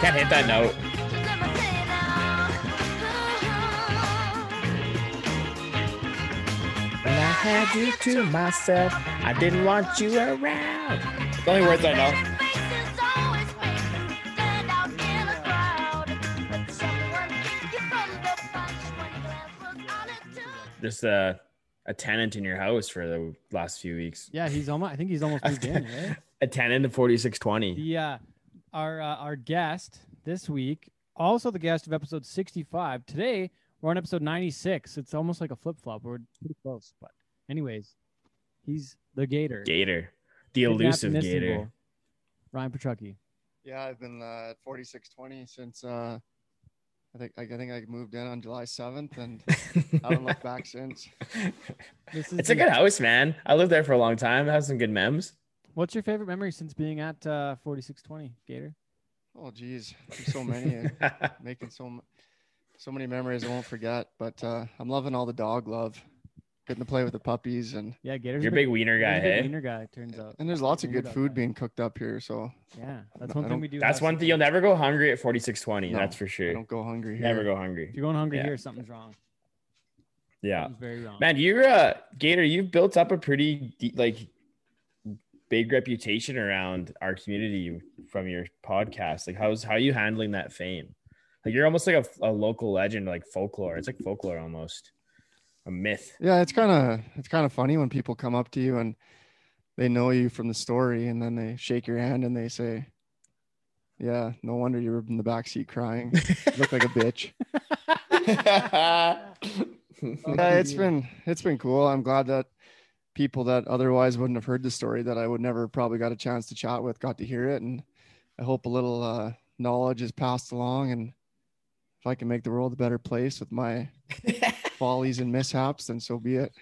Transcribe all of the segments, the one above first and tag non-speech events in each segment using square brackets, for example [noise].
can't hit that note. When I had you to myself, I didn't want you around. It's the only words I know. Just uh, a tenant in your house for the last few weeks. Yeah, he's almost. I think he's almost moved in. Right? [laughs] A tenant of 4620. The uh, our uh, our guest this week, also the guest of episode 65. Today we're on episode 96. It's almost like a flip flop. We're pretty close, but anyways, he's the Gator. Gator. The elusive Gator. Istanbul. Ryan Petrucci. Yeah, I've been uh, at 4620 since uh, I think I think I moved in on July 7th, and I [laughs] haven't looked back since. This is It's a good house, man. I lived there for a long time. I have some good memes. What's your favorite memory since being at uh, 4620 Gator? Oh, geez, there's so many, [laughs] making so so many memories I won't forget. But uh, I'm loving all the dog love, getting to play with the puppies, and Yeah, Gator's You're a a big wiener guy, a big hey? wiener guy. Turns out. and there's lots of good food guy. being cooked up here, so Yeah, that's one thing we do. That's one thing you'll never go hungry at 4620. No, that's for I sure. don't go hungry here. Never go hungry. If you're going hungry Yeah. here, something's wrong. Yeah. Something's very wrong. Man, you're uh Gator, you've built up a pretty de- like big reputation around our community from your podcast. Like how's how are you handling that fame? Like you're almost like a, a local legend, like folklore. It's like folklore almost. A myth. Yeah, it's kind of it's kind of funny when people come up to you and they know you from the story, and then they shake your hand and they say, "Yeah, no wonder you were in the back seat crying. You look like a bitch." [laughs] [laughs] yeah, it's been it's been cool. I'm glad that people that otherwise wouldn't have heard the story that I would never probably got a chance to chat with got to hear it, and I hope a little uh, knowledge is passed along. And if I can make the world a better place with my [laughs] follies and mishaps, then so be it.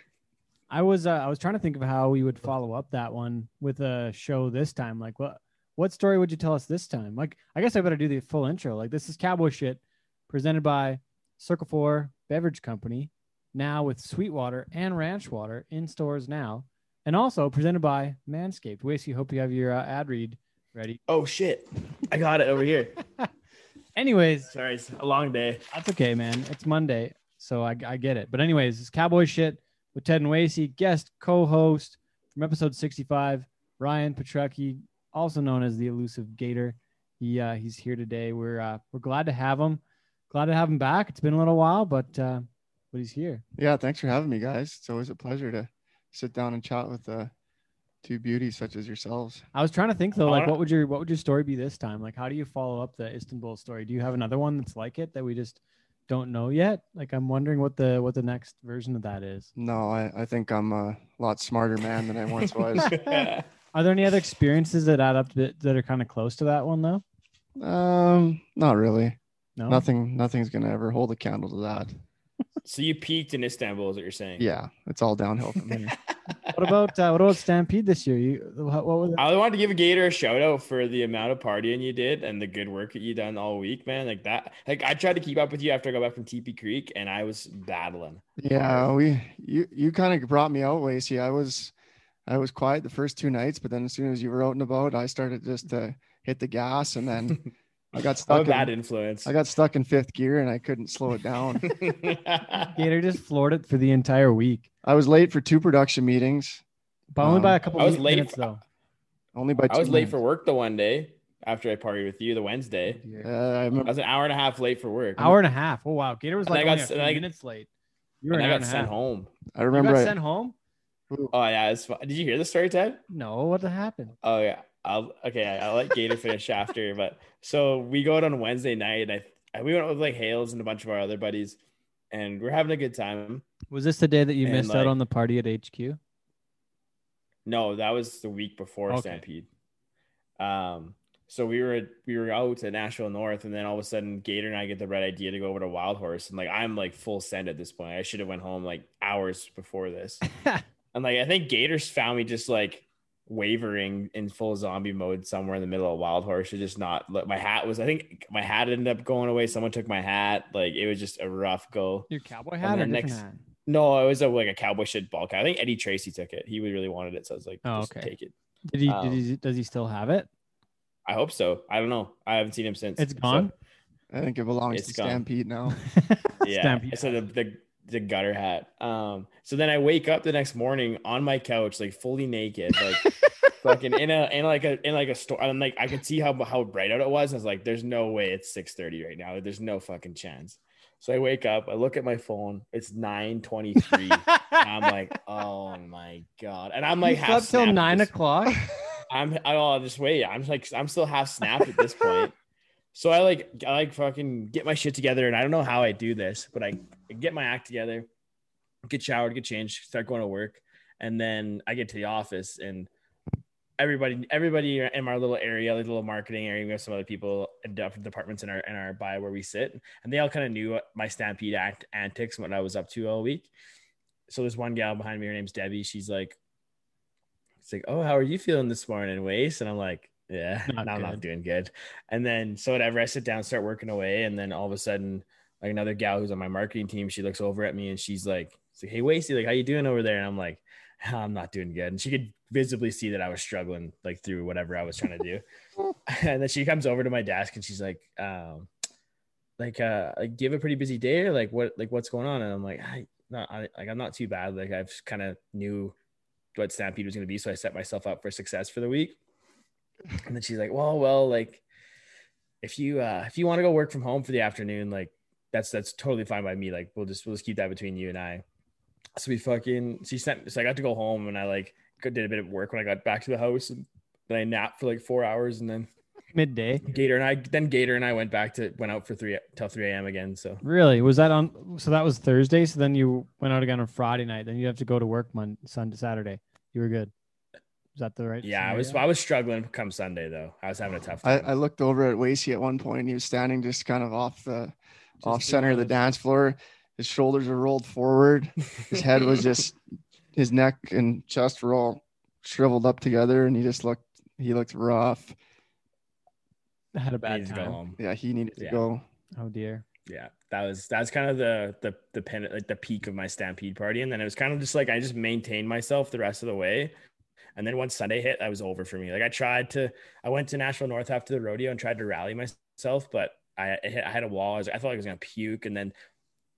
I was uh, I was trying to think of how we would follow up that one with a show this time. Like what what story would you tell us this time? Like I guess I better do the full intro. Like this is Cowboy Shit, presented by Circle Four Beverage Company, now with Sweetwater and Ranch Water in stores now, and also presented by Manscaped. Wasey, hope you have your uh, ad read ready. oh shit. I got it over here. [laughs] Anyways, Sorry, it's a long day. That's okay, man. It's Monday, so I, I get it. But anyways, it's Cowboy Shit with Ted and Wasey, guest co-host from episode 65, Ryan Petrucki, also known as the elusive Gator. He uh, he's here today. We're uh, we're glad to have him. Glad to have him back. It's been a little while, but uh, but he's here. Yeah, thanks for having me, guys. It's always a pleasure to sit down and chat with uh, two beauties such as yourselves. I was trying to think though, like what would your what would your story be this time? Like how do you follow up the Istanbul story? Do you have another one that's like it that we just don't know yet? Like I'm wondering what the what the next version of that is. No, I, I think I'm a lot smarter man than I once was. [laughs] Are there any other experiences that add up to it that are kind of close to that one though? um, not really. No. Nothing. Nothing's gonna ever hold a candle to that. So you peaked in Istanbul, is what you're saying? Yeah, it's all downhill from here. [laughs] What about uh, what about Stampede this year? You what, what was it? I wanted to give a Gator a shout out for the amount of partying you did and the good work that you done all week, man. Like that, like I tried to keep up with you after I got back from Teepee Creek, and I was battling. yeah, we you you kind of brought me out, Lacey. I was I was quiet the first two nights, but then as soon as you were out and about, I started just to hit the gas, and then [laughs] I got I'm a stuck. bad In, influence. I got stuck in fifth gear, and I couldn't slow it down. [laughs] Gator just floored it for the entire week, I was late for two production meetings, but only Um, by a couple I was late minutes for- though. [laughs] only by. I two was late minutes. for work the one day after I partied with you the Wednesday. Uh, I I was an hour and a half late for work. Hour and a half. Oh wow, Gator was And I like got only a s- few I- minutes late. You were and an I hour got and a sent half. home. I remember. You remember. got I, sent home? Oh yeah, it's fun. Did you hear the story, Ted? No, what happened? Oh yeah. I'll okay. I'll let Gator finish [laughs] after. But so we go out on Wednesday night. And I we went out with like Hales and a bunch of our other buddies, and we're having a good time. Was this the day that you And, missed like- out on the party at HQ? No, that was the week before Okay. Stampede. Um, so we were we were out at Nashville North, and then all of a sudden, Gator and I get the red idea to go over to Wild Horse, and like I'm like full send at this point. I should have went home like hours before this, [laughs] and like I think Gators found me just like wavering in full zombie mode somewhere in the middle of Wild Horse. It just not. Look, my hat was. I think my hat ended up going away. Someone took my hat. Like it was just a rough go. Your cowboy hat or then different next- hat? No, it was a, like a cowboy shit ball cap. I think Eddie Tracy took it. He really wanted it, so I was like, Oh, just okay. take it. Did he? Um, did he? Does he still have it? I hope so. I don't know. I haven't seen him since. It's gone. I think it belongs It's to gone. Stampede now. [laughs] yeah. Stampede So the, the the gutter hat. Um. So then I wake up the next morning on my couch, like fully naked, like [laughs] fucking in a in like a in like a store. I'm like I could see how how bright out it was. I was like, "There's no way it's six thirty right now. There's no fucking chance." So I wake up. I look at my phone. It's nine twenty three. I'm like, [laughs] "Oh my god!" And I'm like, you half slept till nine o'clock. [laughs] I'm I oh just wait. I'm like I'm still half snapped at this point. So I like I like fucking get my shit together and I don't know how I do this, but I get my act together, get showered, get changed, start going to work, and then I get to the office and everybody everybody in our little area, like little marketing area, we have some other people in different departments in our in our by where we sit, and they all kind of knew my stampede act antics and what I was up to all week. So there's one gal behind me, her name's Debbie. She's like, it's like, oh, how are you feeling this morning, Waste? And I'm like, yeah, Not no, I'm not doing good. And then so whatever, I sit down, start working away, and then all of a sudden, like another gal who's on my marketing team, she looks over at me and she's like, like hey, Wasty, like, how you doing over there? And I'm like, [laughs] I'm not doing good. And she could visibly see that I was struggling like through whatever I was trying to do. [laughs] [laughs] and then she comes over to my desk and she's like, um, like, uh, like, do you have a pretty busy day or like what, like, what's going on? And I'm like, I, not, I, like, I'm not too bad. Like, I've kind of knew what Stampede was going to be. So I set myself up for success for the week. And then she's like, well, well, like, if you, uh, if you want to go work from home for the afternoon, like, that's, that's totally fine by me. Like, we'll just, we'll just keep that between you and I. So we fucking, she sent, so I got to go home and I like did a bit of work when I got back to the house and then I napped for like four hours and then Midday. Gator and I then Gator and I went back to went out for three till three a.m. again. So Really? Was that on? So that was Thursday. So then you went out again on Friday night. Then you have to go to work Monday, Sunday, Saturday. You were good. Is that the right? yeah, I was? I was struggling come Sunday though. I was having a tough time. I looked over at Wasey at one point and he was standing just kind of off the off center of the dance floor. His shoulders were rolled forward. His head was [laughs] just his neck and chest were all shriveled up together and he just looked he looked rough. I had a I bad needed to go time. home. Yeah, he needed to Yeah. go. Oh dear. Yeah, that was that's kind of the the the pin like the peak of my stampede party, and then it was kind of just like I just maintained myself the rest of the way. And then once Sunday hit, that was over for me. Like I tried to, I went to Nashville North after the rodeo and tried to rally myself, but I I, I had a wall. I, was, I felt like I was gonna puke, and then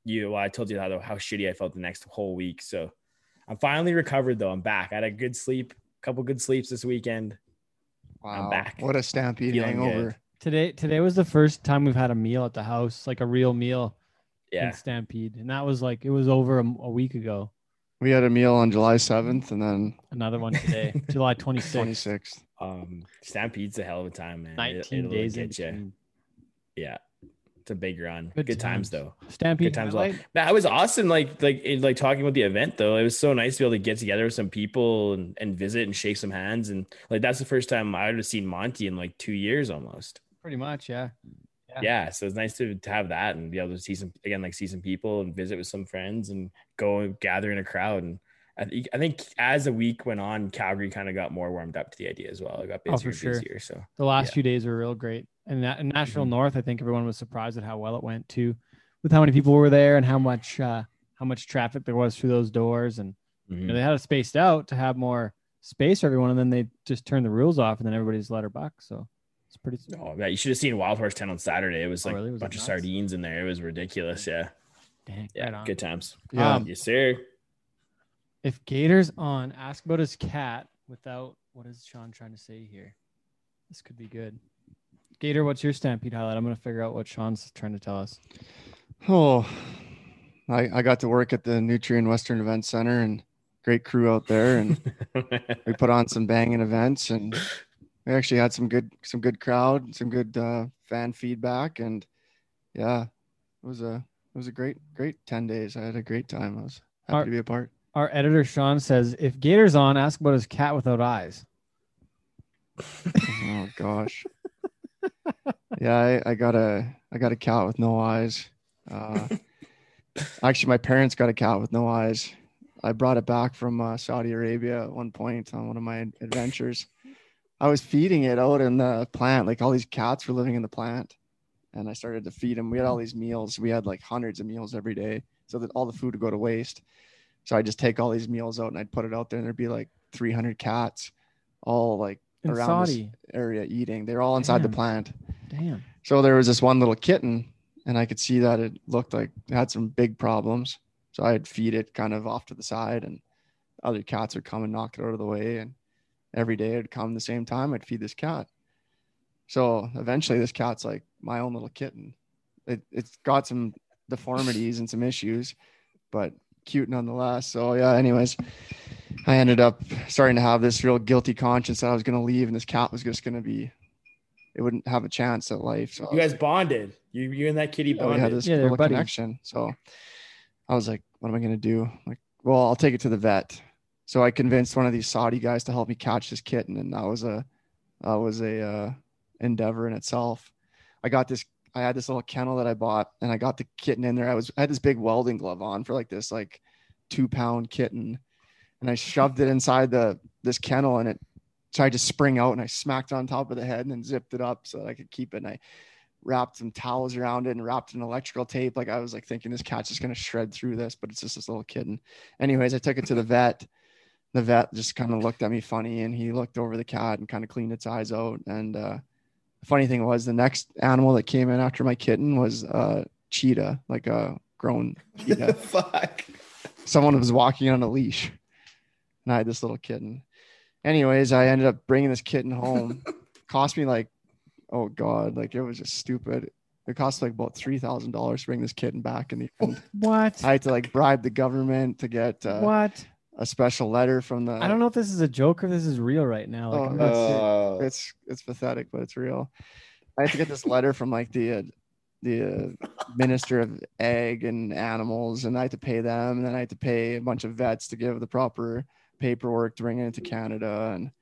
you, well, I told you how how shitty I felt the next whole week. So I'm finally recovered though. I'm back. I had a good sleep, a couple good sleeps this weekend. Wow. back. What a stampede Feeling hangover. good. Today today was the first time we've had a meal at the house, like a real meal Yeah, in Stampede, and that was like it was over a, a week ago. We had a meal on July 7th and then Another one today, [laughs] July 26th. 26th. um, Stampede's a hell of a time, man. 19 it'll days in get you. between. Yeah, a big run. Good Good, times. times. though. Stampede Good times. Well. highlight? That was awesome. Like like it- like talking about the event though. It was so nice to be able to get together with some people and, and visit and shake some hands and like that's the first time I would have seen Monty in like two years almost. Pretty much, yeah. Yeah. Yeah. so it's nice to, to have that and be able to see some again like see some people and visit with some friends and go and gather in a crowd and. I think, I think as the week went on, Calgary kind of got more warmed up to the idea as well. It got Oh, busier for and sure. busier. So The last Yeah. few days were real great. And that in Nashville Mhm. North, I think everyone was surprised at how well it went too, with how many people were there and how much uh, how much traffic there was through those doors. And you mhm. know, they had it spaced out to have more space for everyone, and then they just turned the rules off, and then everybody's let her buck. So it's pretty. Oh yeah, you should have seen Wild Horse Town on Saturday. It was Oh, like really? a Was it bunch of nuts? sardines in there. It was ridiculous. Yeah, Dang, yeah, right good times. Yeah. Um, yes, sir. If Gator's on, ask about his cat without what is Sean trying to say here? This could be good. Gator, what's your stampede highlight? I'm gonna figure out what Sean's trying to tell us. Oh, I, I got to work at the Nutrien Western Event Center and great crew out there. And [laughs] we put on some banging events and we actually had some good, some good crowd, some good uh, fan feedback. And yeah, it was a, it was a great, great 10 days. I had a great time. I was happy Are- to be a part. Our editor Sean says, if Gator's on, ask about his cat without eyes. [laughs] Oh gosh. Yeah, I, I got a I got a cat with no eyes. Uh, [laughs] actually, my parents got a cat with no eyes. I brought it back from uh, Saudi Arabia at one point on one of my adventures. I was feeding it out in the plant, like all these cats were living in the plant, and I started to feed them. We had all these meals. We had like hundreds of meals every day, so that all the food would go to waste. So I just take all these meals out and I'd put it out there, and there'd be like 300 cats, all like In around Saudi. this area eating. They're all inside Damn. the plant. Damn. So there was this one little kitten, and I could see that it looked like it had some big problems. So I'd feed it kind of off to the side, and other cats would come and knock it out of the way. And every day it'd come the same time, I'd feed this cat. So eventually, this cat's like my own little kitten. It, it's got some deformities and some issues, but cute nonetheless. So yeah, anyways, I ended up starting to have this real guilty conscience that I was going to leave, and this cat was just going to be. It wouldn't have a chance at life. So You was guys bonded. You you and that kitty yeah, we had this Yeah, they're little connection. So I was like, what am I going to do? Like, well, I'll take it to the vet. So I convinced one of these Saudi guys to help me catch this kitten. And that was a, that was a, uh, endeavor in itself. I got this, I had this little kennel that I bought and I got the kitten in there. I was, I had this big welding glove on for like this, like two pound kitten. And I shoved it inside the, this kennel and it tried to spring out and I smacked on top of the head and then zipped it up so that I could keep it. And I, wrapped some towels around it and wrapped an electrical tape. Like I was like thinking this cat's just gonna shred through this, but it's just this little kitten. Anyways, I took it to the vet. The vet just kind of looked at me funny and he looked over the cat and kind of cleaned its eyes out. And uh the funny thing was the next animal that came in after my kitten was uh cheetah, like a grown cheetah. [laughs] Fuck. Someone was walking on a leash. And I had this little kitten. Anyways, I ended up bringing this kitten home. [laughs] Cost me like oh god, like it was just stupid. It cost like about three thousand dollars to bring this kitten back in the end. What? I had to like bribe the government to get uh, what? a special letter from the. I don't know if this is a joke or this is real right now. Like, Oh, I'm no. not. Uh, It's it's pathetic, but it's real. I had to get this letter from like the uh, the uh, minister of egg and animals, and I had to pay them, and then I had to pay a bunch of vets to give the proper paperwork to bring it into Canada, and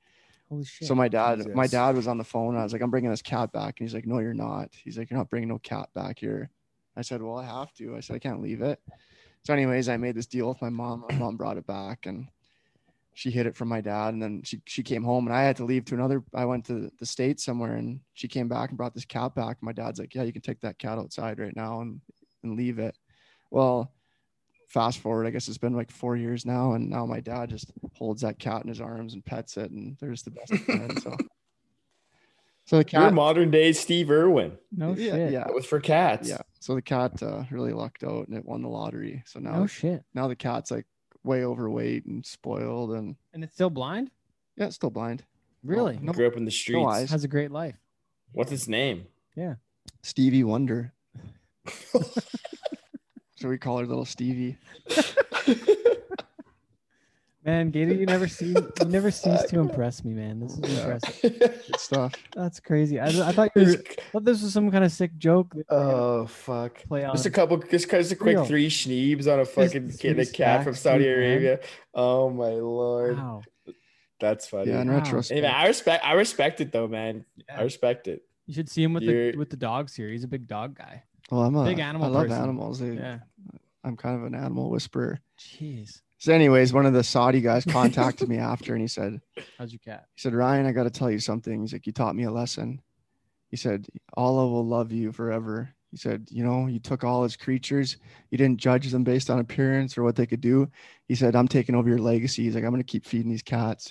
holy shit. So my dad, my dad was on the phone. I was like, I'm bringing this cat back. And he's like, no, you're not. He's like, you're not bringing no cat back here. I said, well, I have to. I said, I can't leave it. So anyways, I made this deal with my mom. My mom brought it back and she hid it from my dad. And then she, she came home and I had to leave to another, I went to the States somewhere and she came back and brought this cat back. My dad's like, yeah, you can take that cat outside right now and, and leave it. Well, fast forward, I guess it's been like four years now, and now my dad just holds that cat in his arms and pets it, and they're just the best of friends. So, [laughs] so the You're cat, modern day Steve Irwin. no yeah, shit. yeah, That was for cats. yeah. So the cat uh, really lucked out, and it won the lottery. So now, No shit. now the cat's like way overweight and spoiled, and And it's still blind? yeah, it's still blind. Really? no- Grew up in the streets. eyes. Has a great life. What's its name? Yeah. Stevie Wonder. [laughs] So we call her little Stevie. [laughs] Man, Gator, you never see you never cease to impress me, man. This is impressive. Good stuff. That's crazy. I, I thought you were, thought this was some kind of sick joke. that you were gonna oh fuck. play on. Just a couple, just, just a quick Real. three schneebs on a fucking Just kid, a cat from stacks, Saudi dude, man. Arabia. Oh my lord, Wow. that's funny. Yeah, in Wow. retrospect. Hey, man, I respect, I respect it though, man. I respect it. You should see him with the You're- with the dogs here. He's a big dog guy. Well, I'm a Big animal I love person. animals. They- Yeah. I'm kind of an animal whisperer. Jeez. So, anyways, one of the Saudi guys contacted me [laughs] after, and he said, How's your cat? he said, Ryan, I got to tell you something. He's like, you taught me a lesson. He said, Allah will love you forever. He said, you know, you took all his creatures, you didn't judge them based on appearance or what they could do. He said, I'm taking over your legacy. He's like, I'm going to keep feeding these cats.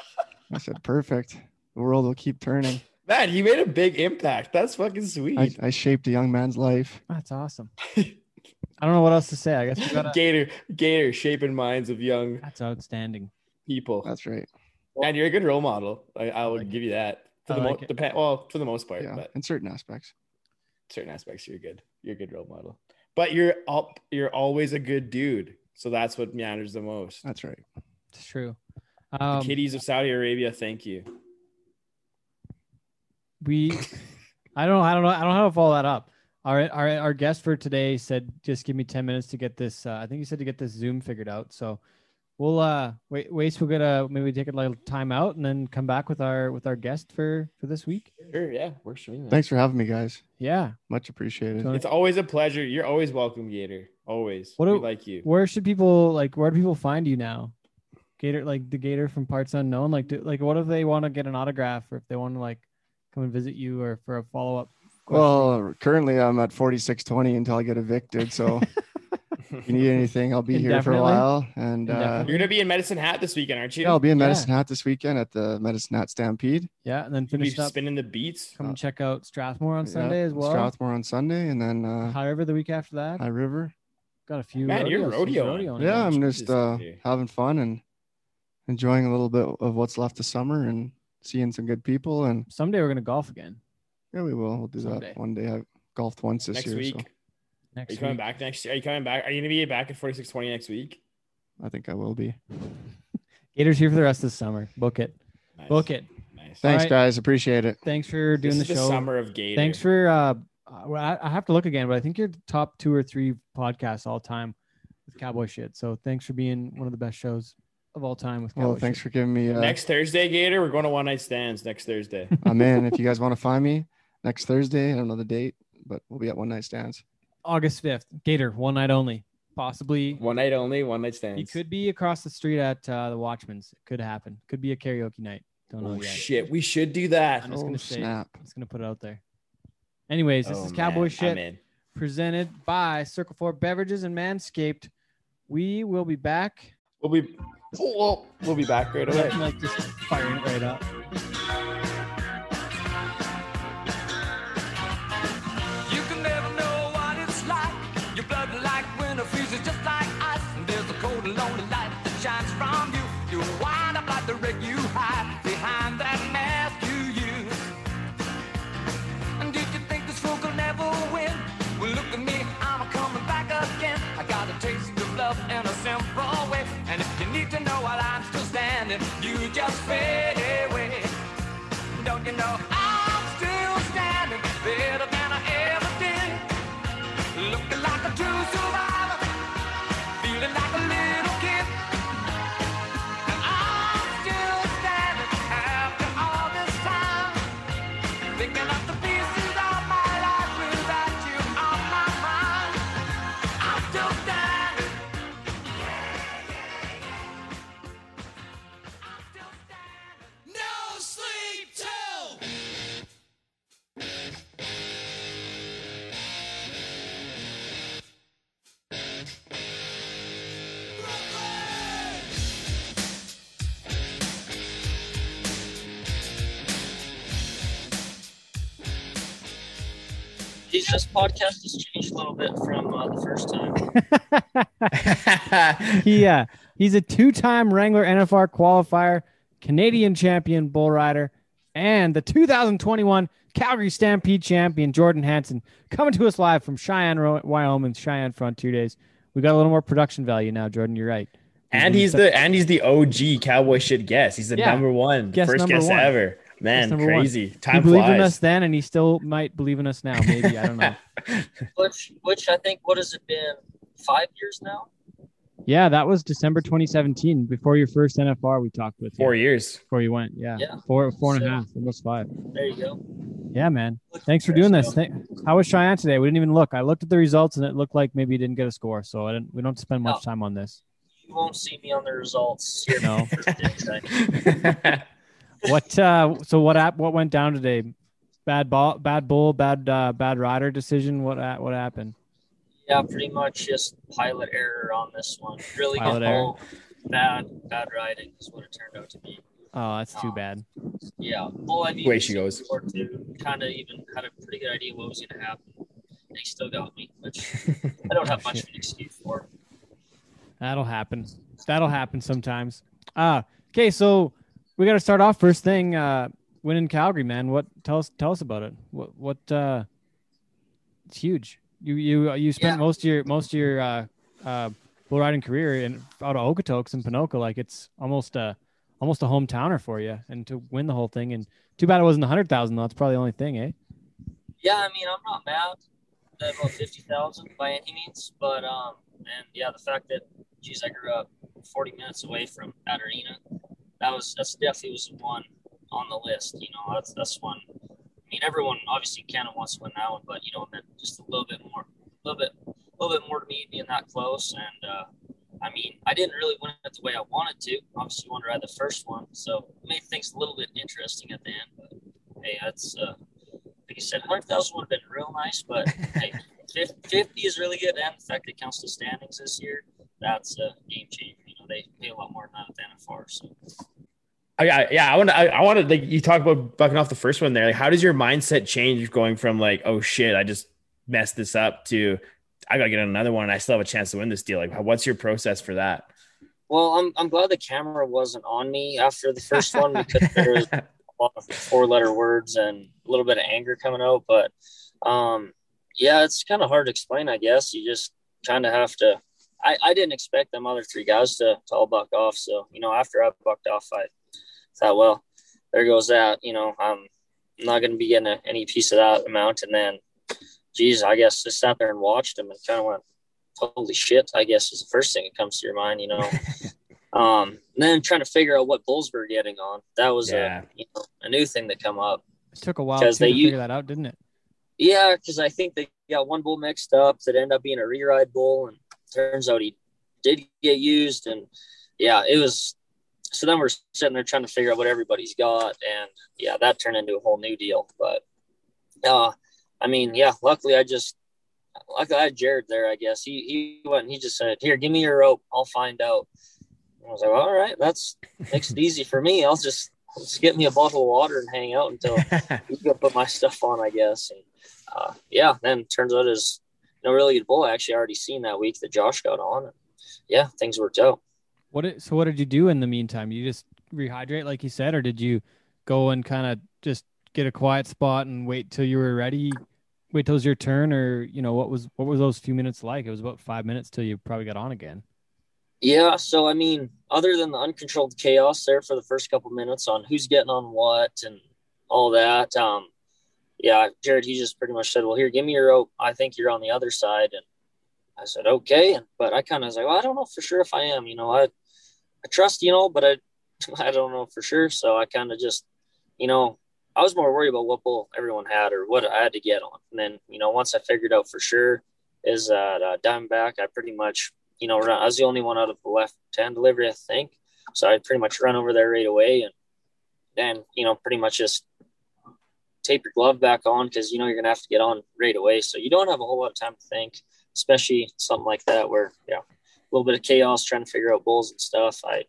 [laughs] I said, perfect. The world will keep turning. Man, he made a big impact. That's fucking sweet. I, I shaped a young man's life. That's awesome. [laughs] I don't know what else to say. I guess we gotta. Gator, Gator, shaping minds of young That's outstanding. people. That's right. And you're a good role model. I, I will like give you that. For I the like mo- depend, well, for the most part, Yeah, but in certain aspects. certain aspects, you're good. You're a good role model. But you're all, you're always a good dude. So that's what matters the most. That's right. It's true. The Um, kitties of Saudi Arabia, thank you. we, I don't. I don't know. I don't know how to follow that up. Our, our our guest for today said, just give me ten minutes to get this. Uh, I think he said to get this Zoom figured out. So we'll uh wait. Waste. We're gonna maybe take a little time out and then come back with our with our guest for for this week. Sure, yeah, works for me. Man. Thanks for having me, guys. Yeah. Much appreciated. It's always a pleasure. You're always welcome, Gator. Always. What do, we like you. Where should people like? Where do people find you now? Gator, like the Gator from Parts Unknown. Like, do, like what if they want to get an autograph or if they want to like come and visit you or for a follow up? Well, currently I'm at 4620 until I get evicted. So [laughs] If you need anything, I'll be here for a while. And uh, You're gonna be in Medicine Hat this weekend, aren't you? yeah, I'll be in Yeah. Medicine Hat this weekend at the Medicine Hat Stampede. Yeah, and then You'll be finish up. spinning the beats. Come and check out Strathmore on Yeah, Sunday as well. Strathmore on Sunday, and then uh, High River the week after that. High River. Got a few. Man, you're rodeos, rodeoing. rodeoing. Yeah, I'm Jesus, just uh, having fun and enjoying a little bit of what's left of summer and seeing some good people. And Someday we're gonna golf again. Yeah, we will. We'll do Someday. that one day. I golfed once this next year, week. so Are Next you week. coming back next year? Are you coming back? Are you gonna be back at 4620 next week? I think I will be. Gators here for the rest of the summer. Book it. Nice. Book it. Nice. Thanks, right. guys. Appreciate it. Thanks for This doing is the the show. summer of Gator. Thanks for. uh well, I, I have to look again, but I think you're the top two or three podcasts all time with Cowboy shit. So thanks for being one of the best shows of all time with Cowboy Well, thanks shit. for giving me. Uh, next Thursday, Gator. We're going to one night stands next Thursday. [laughs] I'm in. If you guys want to find me next Thursday, I don't know the date, but we'll be at one night stands. August fifth. Gator one night only. Possibly one night only, one night stands. He could be across the street at uh, the Watchman's. It could happen. Could be a karaoke night. Don't know Oh yet. shit, we should do that. I'm just oh gonna say- snap! I'm just gonna put it out there. Anyways, this Oh, is Cowboy man, Shit presented by Circle Four Beverages and Manscaped. We will be back. We'll be we'll, we'll be back right away. Like just firing right up. To know while I'm still standing, you just fade this podcast has changed a little bit from uh, the first time. [laughs] [laughs] he uh he's a two-time Wrangler NFR qualifier, Canadian champion bull rider, and the 2021 Calgary Stampede champion Jordan Hansen coming to us live from Cheyenne, Wyoming, Cheyenne Frontier Days. We got a little more production value now, Jordan. You're right. and he's such- the and he's the OG cowboy shit guest. He's the Yeah. number one, Guest first number guest one. ever. Man, number one. crazy. he Time believed in flies. us then, and he still might believe in us now. Maybe I don't know. [laughs] Which, which I think, what has it been? Five years now. yeah, that was December 2017, before your first NFR. We talked with you Four years. before you went. Yeah, Yeah. four four and a half, almost five. There you go. Yeah, man. Thanks for doing this. Thank- How was Cheyenne today? We didn't even look. I looked at the results and it looked like maybe you didn't get a score. So I didn't. We don't spend much No. time on this. You won't see me on the results here. No. [laughs] [laughs] for the day. What? uh So what? app What went down today? Bad ball, bad bull, bad uh, bad rider decision. What uh, what happened? Yeah, pretty much just pilot error on this one. Really Pilot good error. bull, bad bad riding is what it turned out to be. Oh, that's too bad. Yeah, bull I Way she goes. Kind of even had a pretty good idea what was going to happen. They still got me, which I don't [laughs] have Oh, much of an excuse for. That'll happen. That'll happen sometimes. Ah, okay. So we got to start off first thing. Uh, winning Calgary, man. What? Tell us. Tell us about it. What? What? Uh, it's huge. You you you spent Yeah. most of your most of your uh, uh, bull riding career in out of Okotoks and Ponoka. Like it's almost a almost a hometowner for you, and to win the whole thing. And too bad it wasn't a hundred thousand. though. That's probably the only thing, eh? Yeah, I mean, I'm not mad at about fifty thousand by any means, but um, and yeah, the fact that, geez, I grew up forty minutes away from that arena, that was that's definitely was one on the list. You know, that's that's one. I mean, everyone obviously kind of wants to win that one, but you know, it meant just a little bit more, a little bit, a little bit more to me being that close. And uh, I mean, I didn't really win it the way I wanted to. Obviously, wanted to ride the first one, so it made things a little bit interesting at the end. But hey, that's uh, like you said, hundred thousand would have been real nice, but hey, [laughs] 50 is really good, and the fact that it counts the standings this year, that's a game changer. You know, they pay a lot more than that at NFR. So I, I yeah, I want to. I, I want to like you talk about bucking off the first one there. Like, how does your mindset change going from like, oh shit, I just messed this up to I gotta get another one and I still have a chance to win this deal? Like, what's your process for that? Well, I'm I'm glad the camera wasn't on me after the first one because there was [laughs] four letter words and a little bit of anger coming out. But um, yeah, it's kind of hard to explain. I guess you just kind of have to. I, I didn't expect them other three guys to, to all buck off. So you know, after I bucked off, I thought, well, there goes that. You know, I'm not going to be getting a, any piece of that amount. And then, geez, I guess just sat there and watched them and kind of went, holy shit, I guess is the first thing that comes to your mind, you know. [laughs] um, then trying to figure out what bulls we're getting on. That was Yeah. a you know a new thing that come up. It took a while too, Because to they figure u- that out, didn't it? Yeah, because I think they got one bull mixed up that ended up being a re-ride bull, and turns out he did get used, and yeah, it was. So then we're sitting there trying to figure out what everybody's got, and yeah, that turned into a whole new deal. But uh, I mean, yeah, luckily I just luckily I had Jared there. I guess he he went and he just said, "Here, give me your rope, I'll find out." I was like, "All right, that's makes it easy for me. I'll just just get me a bottle of water and hang out until [laughs] you go put my stuff on, I guess. And uh, yeah, then turns out is no really good bull. I actually already seen that week that Josh got on. And yeah, things worked out. What did, so what did you do in the meantime? You just rehydrate like you said, or did you go and kind of just get a quiet spot and wait till you were ready? Wait till it was your turn, or you know what was what were those few minutes like? It was about five minutes till you probably got on again. Yeah, so I mean, other than the uncontrolled chaos there for the first couple minutes on who's getting on what and all that, um, yeah, Jared, he just pretty much said, "Well, here, give me your rope. I think you're on the other side." And I said, "Okay," but I kind of was like, "Well, I don't know for sure if I am. You know, I I trust you know, but I [laughs] I don't know for sure." So I kind of just, you know, I was more worried about what bull everyone had or what I had to get on. And then, you know, once I figured out for sure is that uh, Diamondback, I pretty much, you know, I was the only one out of the left hand delivery, I think. So I pretty much run over there right away and then, you know, pretty much just tape your glove back on because, you know, you're to have to get on right away. So you don't have a whole lot of time to think, especially something like that where, yeah, a little bit of chaos trying to figure out bulls and stuff. I,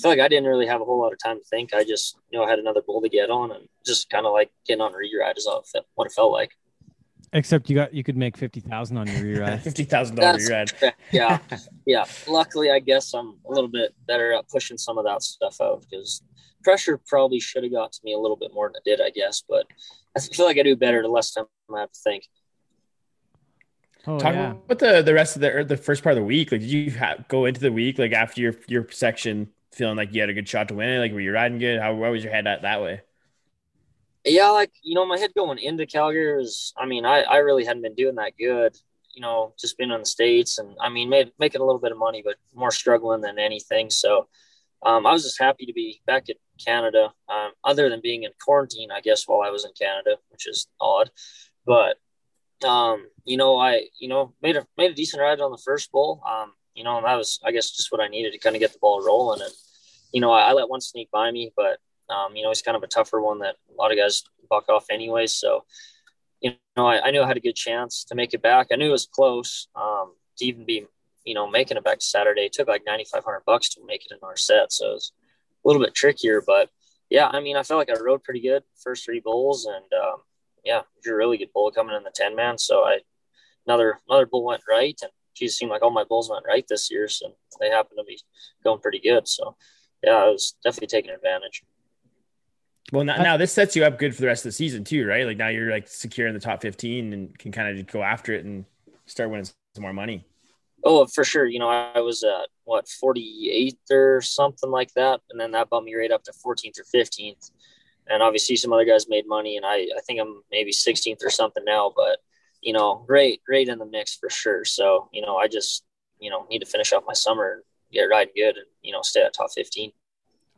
feel like I didn't really have a whole lot of time to think. I just, you know, I had another bull to get on and just kind of like getting on re-ride is what it felt like. Except you got you could make fifty thousand on your [laughs] re-ride. Fifty thousand dollar That's ride. correct. Yeah. [laughs] yeah. Luckily, I guess I'm a little bit better at pushing some of that stuff out because pressure probably should have got to me a little bit more than it did, I guess. But I feel like I do better the less time I have to think. Oh Talk yeah. about the the rest of the or the first part of the week. Like, did you ha- go into the week like after your your section feeling like you had a good shot to win it? Like, were you riding good? How what was your head at that way? Yeah, like you know, my head going into Calgary was. I mean, I I really hadn't been doing that good. You know, just being in the states, and I mean, made, making a little bit of money, but more struggling than anything. So, um, I was just happy to be back in Canada. Um, other than being in quarantine, I guess while I was in Canada, which is odd, but um, you know, I you know made a made a decent ride on the first bowl. Um, you know, and that was I guess just what I needed to kind of get the ball rolling. And you know, I, I let one sneak by me, but um, you know, he's kind of a tougher one that a lot of guys buck off anyway. So, you know, I, I knew I had a good chance to make it back. I knew it was close um, to even be, you know, making it back to Saturday. It took like 9,500 bucks to make it in our set. So it was a little bit trickier, but yeah, I mean, I felt like I rode pretty good first three bowls and um, yeah, you're a really good bull coming in the 10 man. So I, another, another bull went right and geez, it seemed like all my bulls went right this year. So they happen to be going pretty good. So yeah, I was definitely taking advantage. Well, now, now this sets you up good for the rest of the season too, right? Like now you're like secure in the top fifteen and can kind of go after it and start winning some more money. Oh, for sure. You know, I was at what 48th or something like that, and then that bumped me right up to 14th or 15th. And obviously, some other guys made money, and I I think I'm maybe 16th or something now. But you know, great, great in the mix for sure. So you know, I just you know need to finish off my summer and get riding good, and you know, stay at top 15.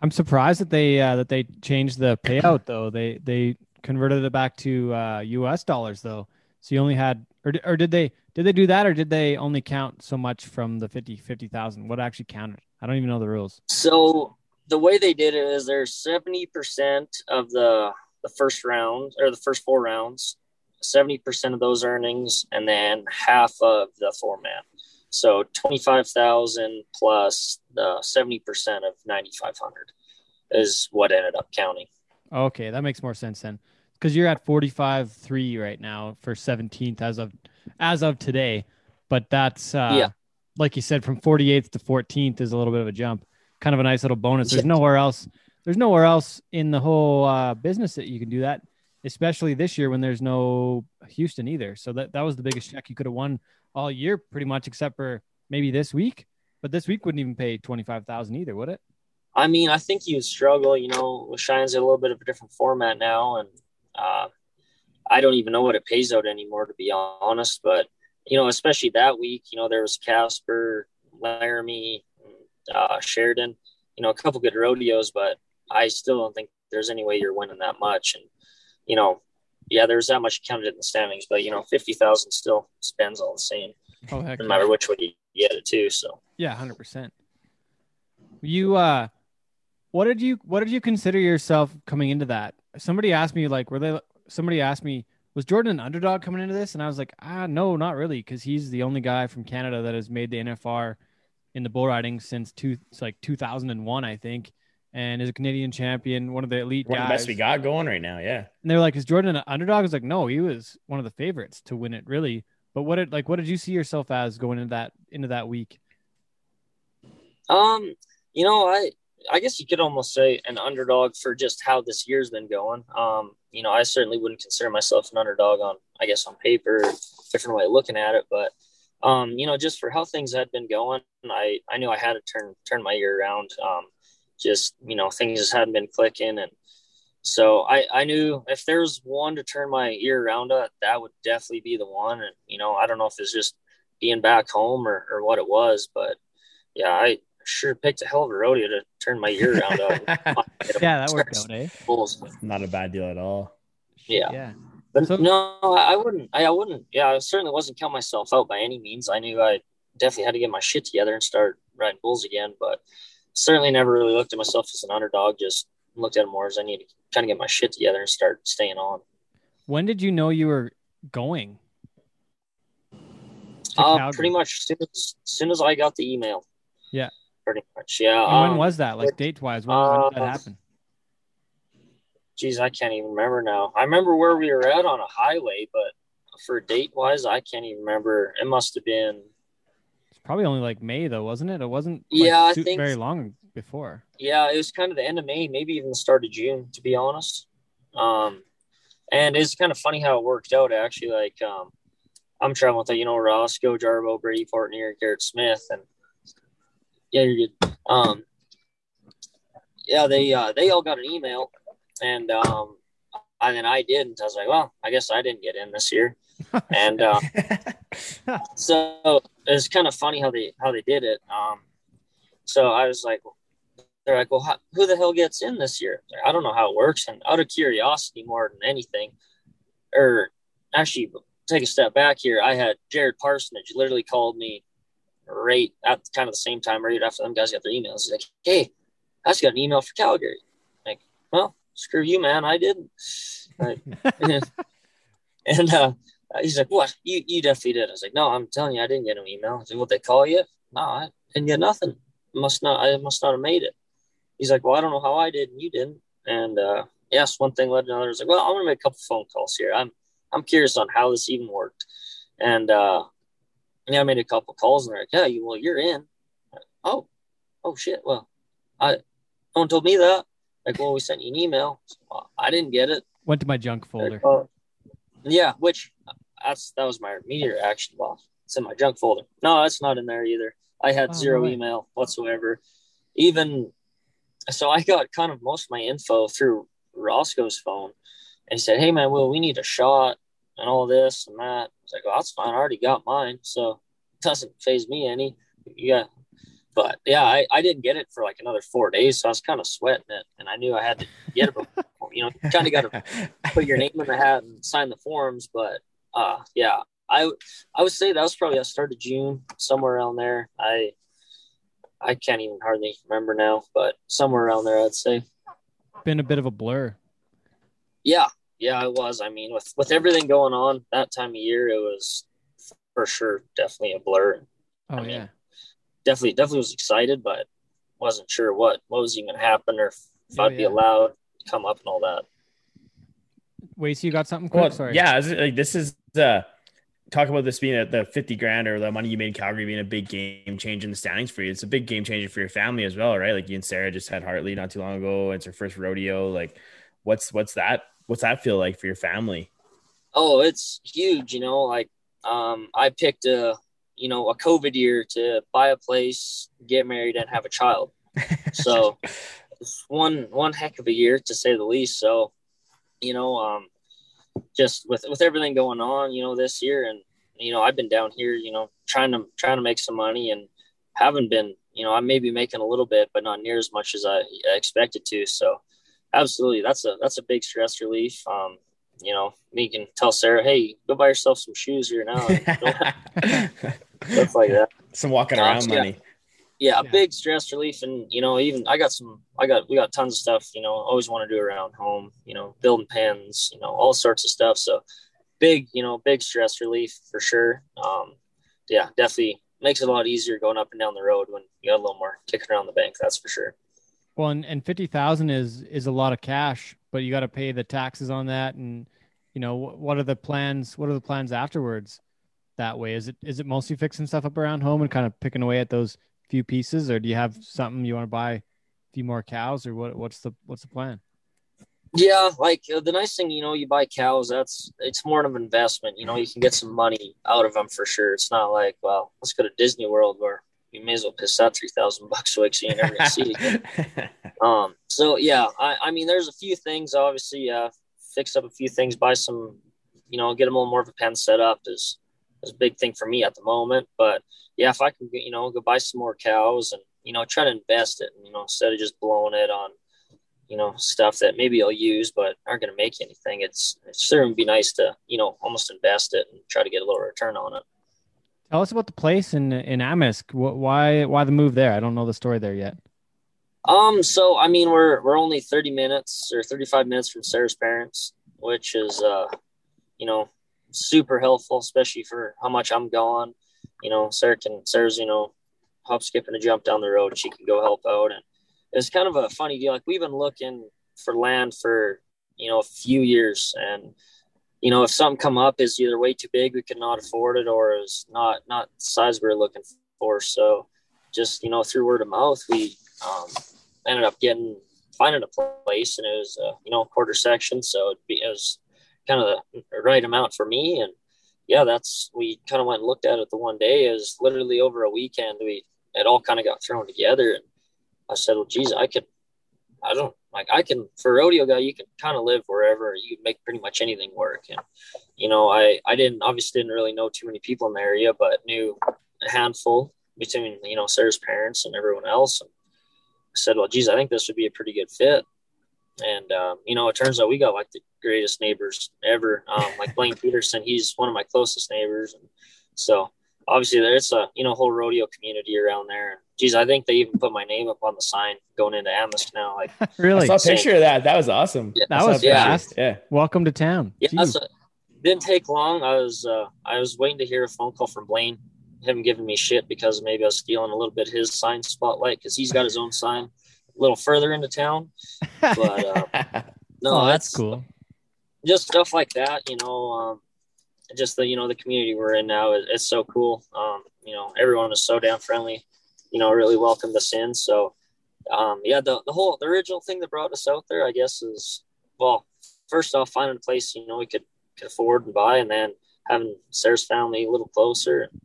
I'm surprised that they uh, that they changed the payout though. They they converted it back to uh, U.S. dollars though. So you only had, or or did they did they do that, or did they only count so much from the 50 50,000? What actually counted? I don't even know the rules. So the way they did it is there's 70% of the the first round or the first four rounds 70% of those earnings and then half of the four man. So 25,000 plus the 70% of 9,500 is what ended up counting. Okay, that makes more sense then. Because you're at 45 3 right now for 17th as of as of today. But that's uh Yeah. like you said, from 48th to 14th is a little bit of a jump. Kind of a nice little bonus. There's nowhere else. There's nowhere else in the whole uh, business that you can do that, especially this year when there's no Houston either. So that, that was the biggest check you could have won all year, pretty much, except for maybe this week. But this week wouldn't even pay 25,000 either, would it? I mean, I think you would struggle, you know, with Cheyenne's a little bit of a different format now. And uh, I don't even know what it pays out anymore, to be honest. But, you know, especially that week, you know, there was Casper, Laramie, uh, Sheridan, you know, a couple good rodeos, but I still don't think there's any way you're winning that much. And, you know, yeah, there's that much counted in the standings, but, you know, 50,000 still spends all the same, Oh, heck. no matter which way you get it, too. So, Yeah, hundred percent. You uh what did you what did you consider yourself coming into that? Somebody asked me like were they somebody asked me was Jordan an underdog coming into this? And I was like, ah no, not really, because he's the only guy from Canada that has made the NFR in the bull riding since two it's like two thousand and one, I think, and is a Canadian champion, one of the elite One of the best we got going right now. Yeah. And they were like, "Is Jordan an underdog?" I was like, "No, he was one of the favorites to win it, really." But what did like what did you see yourself as going into that into that week? Um, you know, I I guess you could almost say an underdog for just how this year's been going. Um, you know, I certainly wouldn't consider myself an underdog on I guess on paper, different way of looking at it, but um, you know, just for how things had been going, I I knew I had to turn turn my year around. Um, just you know, things just hadn't been clicking, and so I I knew if there's one to turn my ear around at, that would definitely be the one. And you know, I don't know if it's just being back home or or what it was, but yeah, I sure picked a hell of a rodeo to turn my ear around. on. [laughs] Yeah, that worked out, eh? Bulls. Not a bad deal at all. Yeah. Yeah. But So- no, I I wouldn't. I, I wouldn't. Yeah, I certainly wasn't count myself out by any means. I knew I definitely had to get my shit together and start riding bulls again. But certainly never really looked at myself as an underdog. Just looked at it more as I need to kind of get my shit together and start staying on. When did you know you were going? Uh, pretty much as soon as, soon as I got the email. Yeah. Pretty much. Yeah. And when um, was that? Like date wise, when, when did that uh, happen? Geez, I can't even remember now. I remember where we were at on a highway, but for date wise, I can't even remember. It must have been probably only like May though, wasn't it? It wasn't like, Yeah, I think- very long before. yeah, it was kind of the end of May, maybe even the start of June, to be honest. Um, and it's kind of funny how it worked out. Actually, like um, I'm traveling with, you know, Roscoe, Jarboe, Brady Portenier, Garrett Smith, and yeah, you're good. Um, yeah, they uh, they all got an email, and um, and then I didn't. I was like, well, I guess I didn't get in this year, and uh, so it's kind of funny how they how they did it. Um, so I was like, they're like, well, how, who the hell gets in this year? I don't know how it works, and out of curiosity more than anything, or actually, take a step back here. I had Jared Parsonage literally called me right at kind of the same time, right after them guys got their emails. He's like, hey, I just got an email for Calgary. Like, well, screw you, man. I didn't. [laughs] And uh, he's like, what? You you definitely did. I was like, no, I'm telling you, I didn't get an email. I said, what they call you? No, I didn't get nothing. Must not. I must not have made it. He's like, well, I don't know how I did and you didn't. And uh, yes, one thing led to another. I was like, well, I'm gonna make a couple phone calls here. I'm I'm curious on how this even worked. And uh, yeah, I made a couple calls and they're like, yeah, you well, you're in. Oh, oh shit. Well, I no one told me that. Like, well, we sent you an email. Well, I didn't get it. Went to my junk folder. Oh, yeah, which that's that was my immediate reaction. Well, it's in my junk folder. No, that's not in there either. I had Oh, zero email whatsoever. Even so, I got kind of most of my info through Roscoe's phone, and he said, "Hey, man, Will, we need a shot and all this and that." I was like, "Well, that's fine. I already got mine, so it doesn't phase me any." Yeah, but yeah, I, I didn't get it for like another four days, so I was kind of sweating it, and I knew I had to get it. Before, you know, kind of got to [laughs] put your name in the hat and sign the forms. But uh, yeah, I I would say that was probably at start of June, somewhere around there. I I can't even hardly remember now, but somewhere around there, I'd say. Been a bit of a blur. Yeah, yeah, it was. I mean, with with everything going on that time of year, it was for sure definitely a blur. Oh I mean, yeah. Definitely, definitely was excited, but wasn't sure what what was even going to happen or if Oh, I'd be allowed to come up and all that. Wait, so you got something quick? Well, Sorry. yeah, like this is uh talk about this being a, the 50 grand or the money you made in Calgary being a big game change in the standings for you. It's a big game changer for your family as well, right? Like you and Sarah just had Hartley not too long ago. It's her first rodeo. Like what's what's that what's that feel like for your family? Oh, it's huge. You know, like um, I picked a you know a COVID year to buy a place, get married, and have a child. So [laughs] it's one one heck of a year to say the least. So you know, um, just with with everything going on, you know, this year, and you know, I've been down here, you know, trying to trying to make some money, and haven't been, you know, I may be making a little bit, but not near as much as I expected to. So absolutely, that's a that's a big stress relief. Um, you know, me can tell Sarah, hey, go buy yourself some shoes here now, [laughs] stuff like that. Some walking around yeah. money. Yeah, a Yeah. big stress relief, and you know, even I got some, I got we got tons of stuff. You know, always want to do around home. You know, building pens, you know, all sorts of stuff. So big, you know, big stress relief for sure. Um, yeah, definitely makes it a lot easier going up and down the road when you got a little more kicking around the bank. That's for sure. Well, and, and fifty thousand is is a lot of cash, but you got to pay the taxes on that, and you know wh- what are the plans? What are the plans afterwards? That way, is it is it mostly fixing stuff up around home and kind of picking away at those few pieces, or do you have something you want to buy, a few more cows, or what? What's the what's the plan? Yeah, like uh, the nice thing, you know, you buy cows. That's it's more of an investment. You know, you can get some money out of them for sure. It's not like, well, let's go to Disney World where you may as well piss out three thousand [laughs] bucks away because you never gonna see it again. [laughs] Um, so yeah, I, I mean, there's a few things. Obviously, uh, fix up a few things, buy some, you know, get them a little more of a pen set up is is a big thing for me at the moment. But yeah, if I can, you know, go buy some more cows and you know try to invest it, you know, instead of just blowing it on, you know, stuff that maybe I'll use but aren't going to make anything. It's it's sure would be nice to you know almost invest it and try to get a little return on it. Tell us about the place in in Amisk. Why why the move there? I don't know the story there yet. Um, so I mean, we're we're only thirty minutes or thirty five minutes from Sarah's parents, which is uh, you know, super helpful, especially for how much I'm gone. You know, Sarah can Sarah's you know, hop, skip, and a jump down the road. She can go help out, and it's kind of a funny deal. Like we've been looking for land for you know a few years, and you know if something come up is either way too big, we could not afford it, or is not not the size we are looking for. So just you know through word of mouth, we um, ended up getting finding a place, and it was uh, you know quarter section, so it'd be, it was kind of the right amount for me, and yeah, that's we kind of went and looked at it the one day. Was literally over a weekend. We it all kind of got thrown together, and I said, well, geez, I could, I don't like I can for rodeo guy, you can kind of live wherever you make pretty much anything work, and you know, I I didn't obviously didn't really know too many people in the area, but knew a handful between you know Sarah's parents and everyone else. And I said, well, geez, I think this would be a pretty good fit. And um, you know, it turns out we got like the greatest neighbors ever. Um, like Blaine [laughs] Peterson, he's one of my closest neighbors, and so obviously there's a you know whole rodeo community around there. And geez, I think they even put my name up on the sign going into Amisk now. Like, [laughs] really, I saw a picture of that. That was awesome. Yeah. That was fast. Yeah. Welcome to town. yeah, that's a, didn't take long. I was uh, I was waiting to hear a phone call from Blaine, him giving me shit because maybe I was stealing a little bit of his sign spotlight because he's got his own sign a little further into town. But uh, [laughs] no, oh, that's cool. just stuff like that, you know, um, just the, you know, the community we're in now is it's so cool. Um, you know, everyone is so damn friendly, you know, really welcomed us in. So, um, yeah, the, the whole, the original thing that brought us out there, I guess is, well, first off, finding a place, you know, we could, could afford and buy, and then having Sarah's family a little closer and,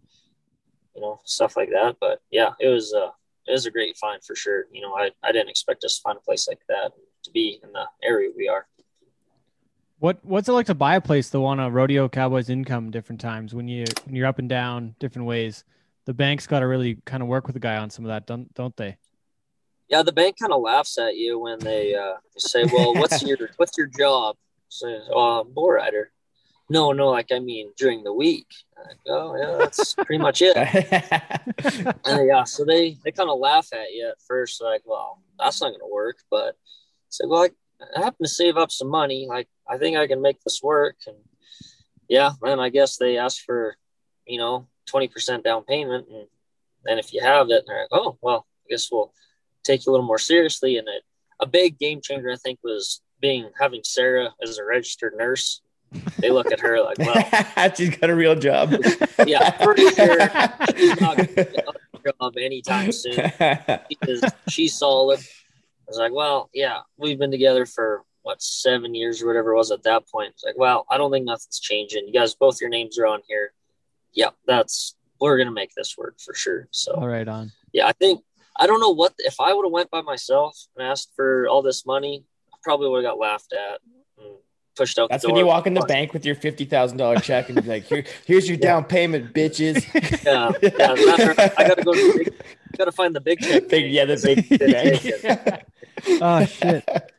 you know, stuff like that. But yeah, it was, uh, it was a great find for sure. You know, I, I didn't expect us to find a place like that to be in the area we are. What what's it like to buy a place though on a rodeo cowboys income different times when you when you're up and down different ways? The bank's got to really kind of work with the guy on some of that, don't don't they? Yeah, the bank kind of laughs at you when they uh, say, "Well, what's [laughs] your what's your job?" Say, "Oh, I'm bull rider." No, no, like I mean during the week. Go, oh, yeah, that's pretty much it. [laughs] And yeah, so they they kind of laugh at you at first, like, "Well, that's not going to work." But say, "Well, I, I happen to save up some money. Like I think I can make this work. And yeah, then I guess they ask for, you know, 20% down payment. And then if you have it, they're like, oh, well, I guess we'll take you a little more seriously. And it, a big game changer, I think, was being having Sarah as a registered nurse. They look at her like, well, [laughs] she's got a real job. yeah, pretty sure she's not going to get job anytime soon. [laughs] Because she's solid. I was like, well, yeah, we've been together for what seven years or whatever it was at that point. It's like, well, I don't think nothing's changing. You guys, both your names are on here. Yeah, that's we're gonna make this work for sure. So, all right, on. Yeah, I think I don't know what if I would have went by myself and asked for all this money, I probably would have got laughed at and pushed out. That's when you walk in the bank with your fifty thousand dollar check and be like, "Here, here's your down payment, bitches." [laughs] yeah, yeah. I gotta go. To the big, gotta find the big check. [laughs] Big, yeah, the big [laughs] bank. oh shit.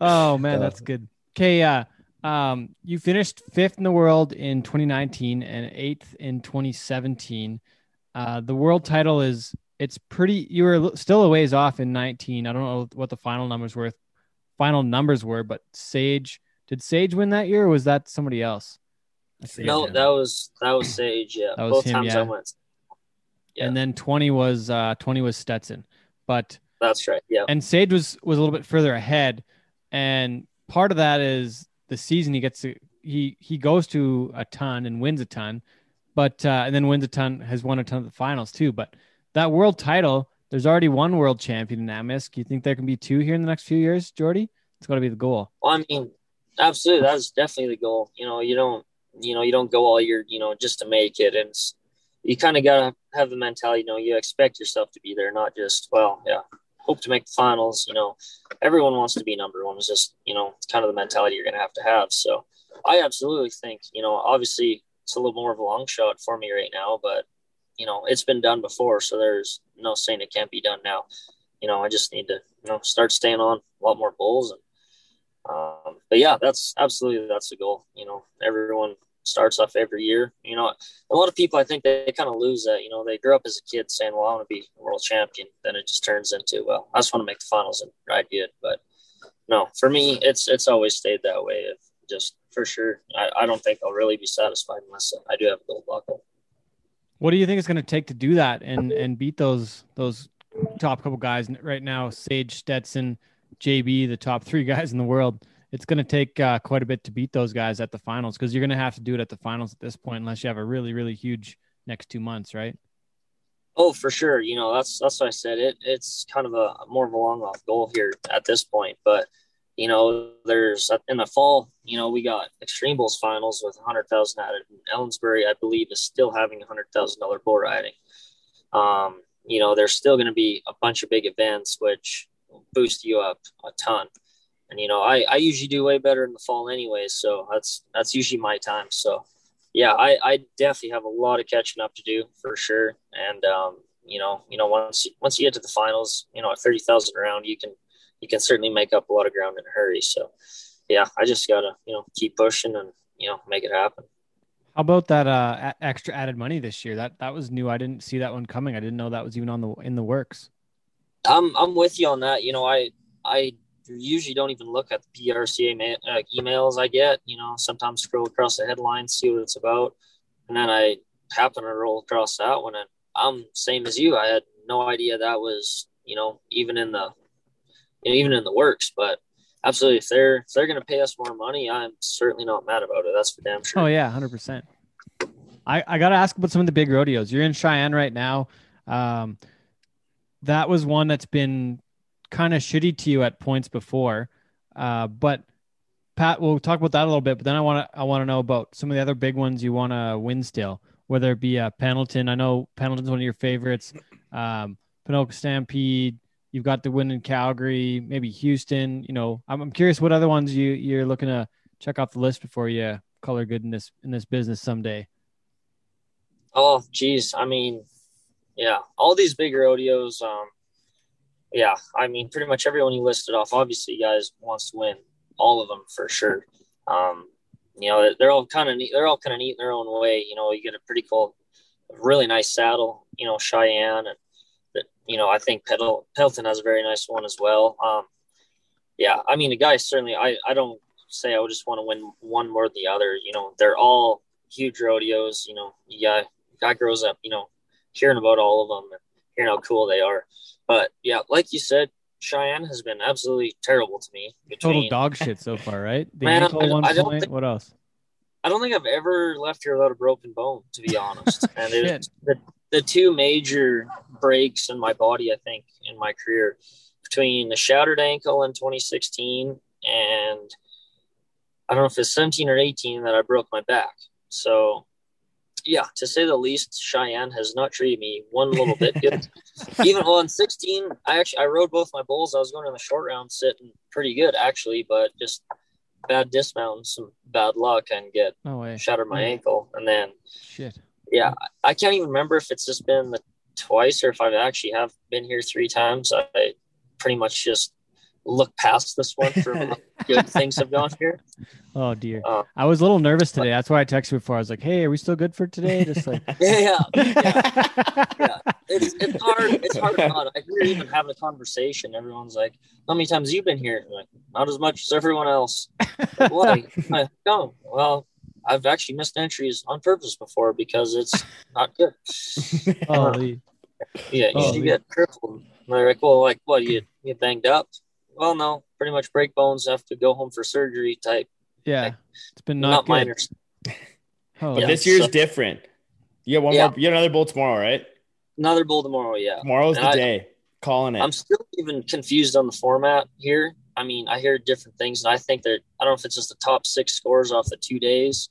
Oh man, that's good. Okay, uh, um, you finished fifth in the world in 2019 and eighth in 2017. Uh, the world title is it's pretty. You were still a ways off in 19. I don't know what the final numbers were. Final numbers were, but Sage did Sage win that year, or was that somebody else? no, that was that was Sage. Yeah, [clears throat] that was both him, times yeah. I went. Yeah. And then 20 was uh 20 was Stetson, but that's right. Yeah. And Sage was was a little bit further ahead, and part of that is the season he gets to he he goes to a ton and wins a ton, but uh, and then wins a ton has won a ton of the finals too. But that world title, there's already one world champion in Amisk. You think there can be two here in the next few years, Jordy? It's got to be the goal. Well, I mean, absolutely, that's definitely the goal. You know, you don't, you know, you don't go all year, you know, just to make it, and you kind of gotta have the mentality. You know, you expect yourself to be there, not just well, yeah, hope to make the finals. You know, everyone wants to be number one. It's just you know, kind of the mentality you're gonna have to have. So, I absolutely think you know, obviously, it's a little more of a long shot for me right now, but you know, it's been done before, so there's no saying it can't be done now. You know, I just need to, you know, start staying on a lot more bulls. And, um, but yeah, that's absolutely, that's the goal. You know, everyone starts off every year. You know, a lot of people, I think they kind of lose that, you know, they grew up as a kid saying, well, I want to be a world champion. Then it just turns into, well, I just want to make the finals and ride good. But no, for me, it's, it's always stayed that way. If just for sure, I, I don't think I'll really be satisfied unless I do have a gold buckle. What do you think it's going to take to do that and and beat those those top couple guys right now? Sage, Stetson, JB, the top three [laughs] guys in the world. It's going to take uh, quite a bit to beat those guys at the finals because you're going to have to do it at the finals at this point, unless you have a really really huge next two months, right? Oh, for sure. You know that's that's what I said. It it's kind of a more of a long off goal here at this point, but you know, there's in the fall, you know, we got Extreme Bulls finals with 100,000 added. And Ellensburg, I believe, is still having a $100,000 bull riding. Um, you know, there's still going to be a bunch of big events which boost you up a ton. And you know, I, I usually do way better in the fall anyway, so that's that's usually my time. So yeah, I, I definitely have a lot of catching up to do for sure. And um, you know, you know, once once you get to the finals, you know, at thirty thousand around, you can you can certainly make up a lot of ground in a hurry. So, yeah, I just gotta you know keep pushing and you know make it happen. How about that uh, extra added money this year? That that was new. I didn't see that one coming. I didn't know that was even on the in the works. I'm I'm with you on that. You know, I I usually don't even look at the PRCA ma- uh, emails I get. You know, sometimes scroll across the headline, see what it's about, and then I happen to roll across that one, and I'm same as you. I had no idea that was you know even in the even in the works. But absolutely, if they're if they're going to pay us more money, I'm certainly not mad about it. That's for damn sure. Oh yeah, hundred percent. I I got to ask about some of the big rodeos. You're in Cheyenne right now. Um, that was one that's been kind of shitty to you at points before, uh, but. Pat, we'll talk about that a little bit, but then I want to I want to know about some of the other big ones you want to win still, whether it be uh, Pendleton. I know Pendleton's one of your favorites. Um, Ponoka Stampede, You've got the win in Calgary, maybe Houston. You know, I'm, I'm curious what other ones you you're looking to check off the list before you color good in this in this business someday. Oh, geez, I mean, yeah, all these big rodeos. Um, yeah, I mean, pretty much everyone you listed off. Obviously, guys wants to win all of them for sure. Um, you know, they're all kind of neat. They're all kind of neat in their own way. You know, you get a pretty cool, really nice saddle. You know, Cheyenne and you know, I think Pendleton has a very nice one as well. Um, yeah, I mean, the guys certainly. I I don't say I would just want to win one more than the other. You know, they're all huge rodeos. You know, yeah, guy grows up. You know, hearing about all of them and hearing how cool they are. But yeah, like you said, Cheyenne has been absolutely terrible to me. Total between- dog shit so far, right? The Man, ankle I- one I point. think- What else? I don't think I've ever left here without a broken bone, to be honest. [laughs] and Shit. the, the two major breaks in my body, I think, in my career between the shattered ankle in 2016 and I don't know if it's 17 or 18 that I broke my back. So, yeah, to say the least, Cheyenne has not treated me one little bit good. [laughs] Even on 16, I actually I rode both my bulls. I was going in the short round sitting pretty good actually, but just bad dismount, and some bad luck, and get No way. shattered my ankle. And then, Shit. yeah, I can't even remember if it's just been the twice or if I've actually have been here three times. I pretty much just look past this one for [laughs] good things have gone here. Oh dear. Uh, I was a little nervous today. That's why I texted before. I was like, "Hey, are we still good for today?" Just like. [laughs] Yeah, [laughs] yeah. It's it's hard. It's hard not. I hear even having a conversation. Everyone's like, "How many times have you been here?" Like, not as much as everyone else. Like, Why? I, no. Well, I've actually missed entries on purpose before because it's not good. Holy. Yeah, you Oh, should get crippled. And they're like, well, like what? You get banged up? Well, no. Pretty much break bones, have to go home for surgery type. Yeah. It's been Not, not, good. minor. [laughs] Oh, But Yeah, this year's so- different. You got one Yeah. more. You got another bowl tomorrow, right? Another bull tomorrow. Yeah. Tomorrow's And the I- day. Calling it. I'm still even confused on the format here. I mean, I hear different things, and I think that I don't know if it's just the top six scores off the two days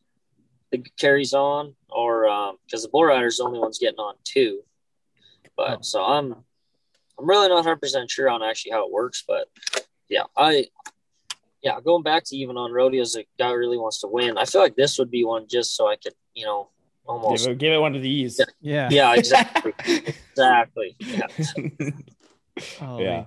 that carries on, or um, because the bull rider's the only one's getting on two. But Oh. so I'm, I'm really not 100 percent sure on actually how it works. But yeah, I, yeah, going back to even on rodeos, a guy really wants to win. I feel like this would be one just so I could, you know, almost. give, it, give it one of these. yeah. Yeah, exactly, [laughs] exactly. Yeah. [laughs] Holy. yeah.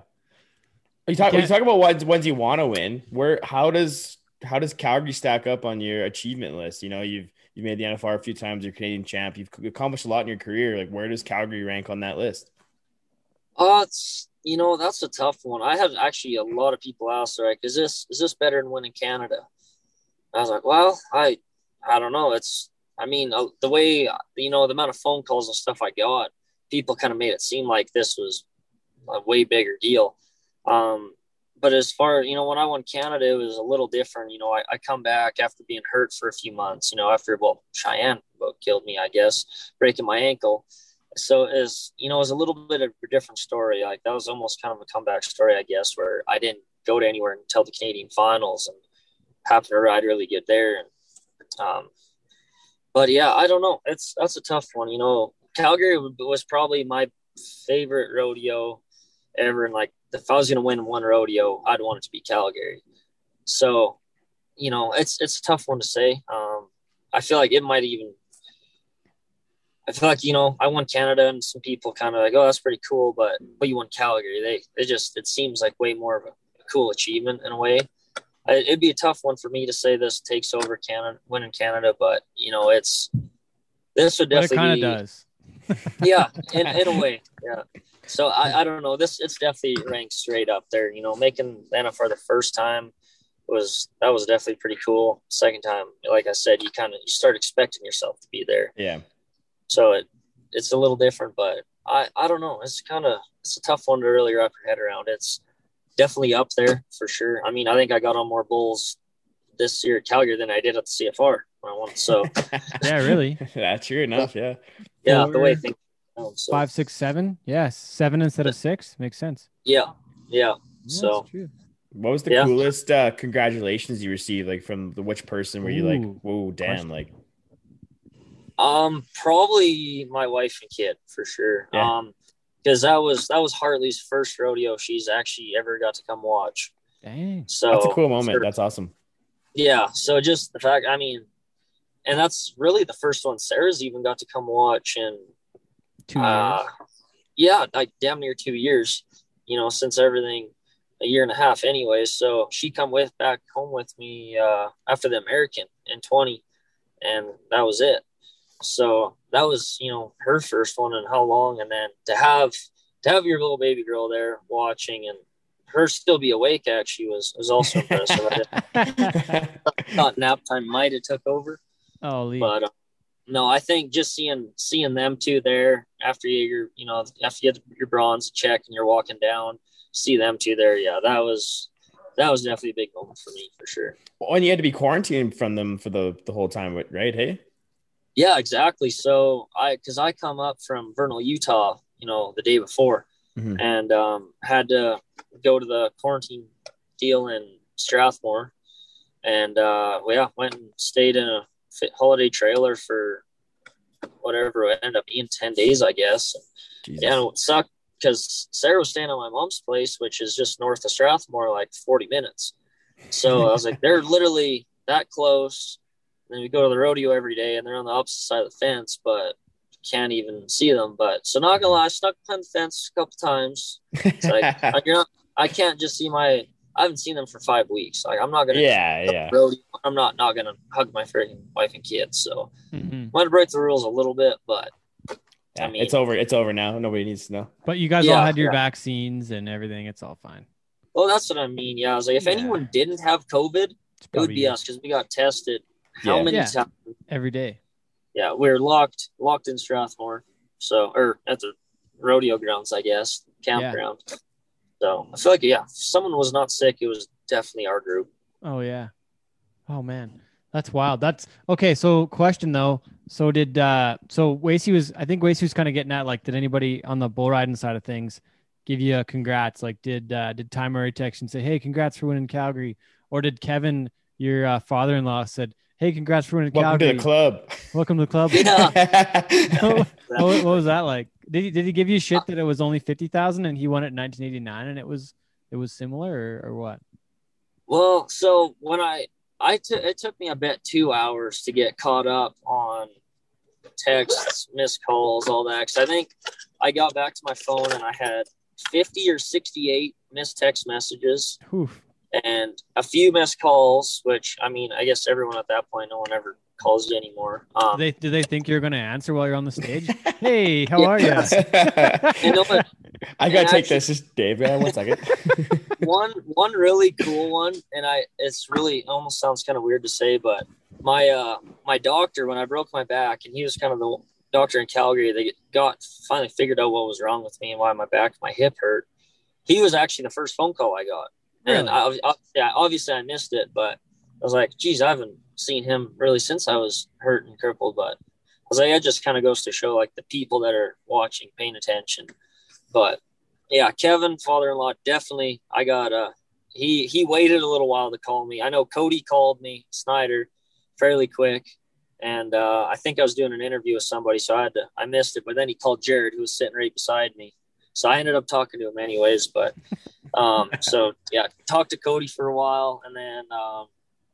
You talk. You You talk about ones ones you want to win. Where? How does how does Calgary stack up on your achievement list? You know, you've you've made the NFR a few times. You're Canadian champ. You've accomplished a lot in your career. Like, where does Calgary rank on that list? Uh, it's you know that's a tough one. I have actually a lot of people ask, like, is this is this better than winning Canada? I was like, well, I I don't know. It's I mean uh, the way you know the amount of phone calls and stuff I got, people kind of made it seem like this was a way bigger deal. Um, but as far you know, when I won Canada, it was a little different. You know, I, I come back after being hurt for a few months. You know, after well, Cheyenne killed me, I guess, breaking my ankle so as you know, it was a little bit of a different story. Like that was almost kind of a comeback story, I guess, where I didn't go to anywhere until the Canadian finals and happened to ride really good there. And um, but yeah, I don't know. It's that's a tough one. You know, Calgary was probably my favorite rodeo ever. And like, if I was going to win one rodeo, I'd want it to be Calgary. So, you know, it's it's a tough one to say. Um, I feel like it might even I feel like you know I won Canada, and some people kind of like, oh, that's pretty cool, but but you won Calgary. They they just it seems like way more of a cool achievement in a way. I, it'd be a tough one for me to say this takes over Canada, winning Canada, but you know it's this would definitely kind of does. [laughs] yeah, in, in a way, yeah. So I, I don't know. This it's definitely ranked straight up there. You know, making the NFR the first time was that was definitely pretty cool. Second time, like I said, you kind of you start expecting yourself to be there. Yeah. So it it's a little different, but I I don't know. It's kind of it's a tough one to really wrap your head around. It's definitely up there for sure. I mean, I think I got on more bulls this year at Calgary than I did at the CFR when I won. So [laughs] Yeah, really. [laughs] That's true enough. Yeah. yeah, the way Four, things. So, Five, six, seven. Yeah, seven instead of six makes sense. Yeah, yeah. Yeah, So that's true. What was the Yeah. coolest uh, congratulations you received? Like from the which person were you like, whoa, damn, question. like Um, probably my wife and kid for sure. Yeah. Um, because that was that was Hartley's first rodeo she's actually ever got to come watch. Dang. So that's a cool moment. for- That's awesome. yeah. So just the fact, I mean, and that's really the first one Sarah's even got to come watch, and Two uh, yeah, like damn near two years. You know, since everything, a year and a half, anyway. So she come with back home with me uh, after the American in twenty, and that was it. So that was you know her first one and how long, and then to have to have your little baby girl there watching and her still be awake actually was was also impressive. I [laughs] thought nap time might have took over, oh, Lee. but uh, no, I think just seeing seeing them two there after you your you know after you get your bronze check and you're walking down, see them two there, yeah, that was that was definitely a big moment for me for sure. Oh, and you had to be quarantined from them for the the whole time, right? Hey. Yeah, exactly. So I, because I come up from Vernal, Utah, you know, the day before, Mhm. and um, had to go to the quarantine deal in Strathmore, and uh, well, yeah, went and stayed in a fit holiday trailer for whatever it ended up being ten days, I guess. Jesus. Yeah, and it sucked because Sarah was staying at my mom's place, which is just north of Strathmore, like 40 minutes. So I was like, they're literally that close. Then we go to the rodeo every day, and they're on the opposite side of the fence, but can't even see them. But so not gonna lie, I snuck behind the fence a couple times. It's like [laughs] I, you're not, I can't just see my. I haven't seen them for five weeks. Like I'm not gonna. yeah, yeah. Rodeo. I'm not not gonna hug my freaking wife and kids. So Mhm. I'm gonna break the rules a little bit, but Yeah, I mean- it's over. It's over now. Nobody needs to know. But you guys all Yeah, had your yeah. vaccines and everything. It's all fine. well, that's what I mean. Yeah, I was like, if Yeah. anyone didn't have COVID, it would be you. us because we got tested how Yeah. many Yeah. times? every day. Yeah, we're locked locked in Strathmore, so or at the rodeo grounds, I guess, campground. So I feel like yeah, if someone was not sick, it was definitely our group. Oh yeah. Oh man, that's wild. That's okay. So question though. So did uh so Wasey was I think Wasey was kind of getting at like did anybody on the bull riding side of things give you a congrats? Like did uh did Ty Murray text and say hey congrats for winning Calgary, or did Kevin your uh, father-in-law said hey congrats for winning Welcome Calgary? to the club. Welcome to the club. [laughs] [laughs] what, what was that like? Did he did he give you shit that it was only fifty thousand and he won it in nineteen eighty nine and it was it was similar or, or what? Well, so when I I took it took me about two hours to get caught up on texts, missed calls, all that. Because I think I got back to my phone and I had fifty or sixty-eight missed text messages Oof. And a few missed calls. Which I mean, I guess everyone at that point, no one ever calls you anymore. Do Um, they do they think you're going to answer while you're on the stage? [laughs] hey, how are you? [laughs] you know? I gotta take actually- this. Just Dave, uh, one second. [laughs] one one really cool one and i it's really it almost sounds kind of weird to say but my uh my doctor when i broke my back and he was kind of the doctor in calgary they got finally figured out what was wrong with me and why my back my hip hurt he was actually the first phone call i got and I, I, yeah obviously i missed it but i was like geez i haven't seen him really since i was hurt and crippled but i was like that just kind of goes to show like the people that are watching paying attention but yeah, Kevin, father-in-law, definitely. I got uh he he waited a little while to call me. I know Cody called me, Snyder, fairly quick, and uh, I think I was doing an interview with somebody, so I had to I missed it. But then he called Jared, who was sitting right beside me, so I ended up talking to him anyways. But um, [laughs] so yeah, talked to Cody for a while, and then um,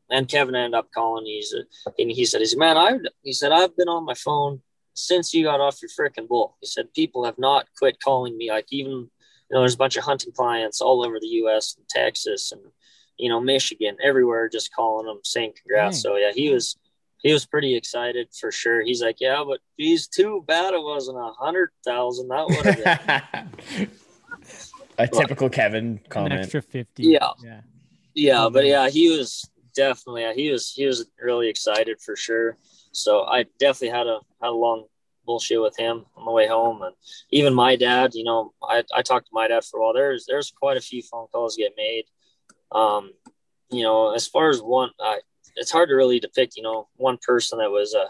and Kevin ended up calling. He's and he said, "He said, man, I he said I've been on my phone since you got off your freaking bull." He said people have not quit calling me, like even you know, there's a bunch of hunting clients all over the U.S. and Texas and you know Michigan, everywhere, just calling them saying congrats. Dang. So yeah, he was he was pretty excited for sure. He's like, yeah, but he's too bad it wasn't a hundred thousand. That would have been a typical Kevin An comment. extra fifty. Yeah. Yeah. yeah, but yeah, he was definitely yeah, he was he was really excited for sure. So I definitely had a had a long bullshit with him on the way home, and even my dad. You know, I I talked to my dad for a while. There's there's quite a few phone calls get made. Um, you know, as far as one, I, it's hard to really depict. You know, one person that was a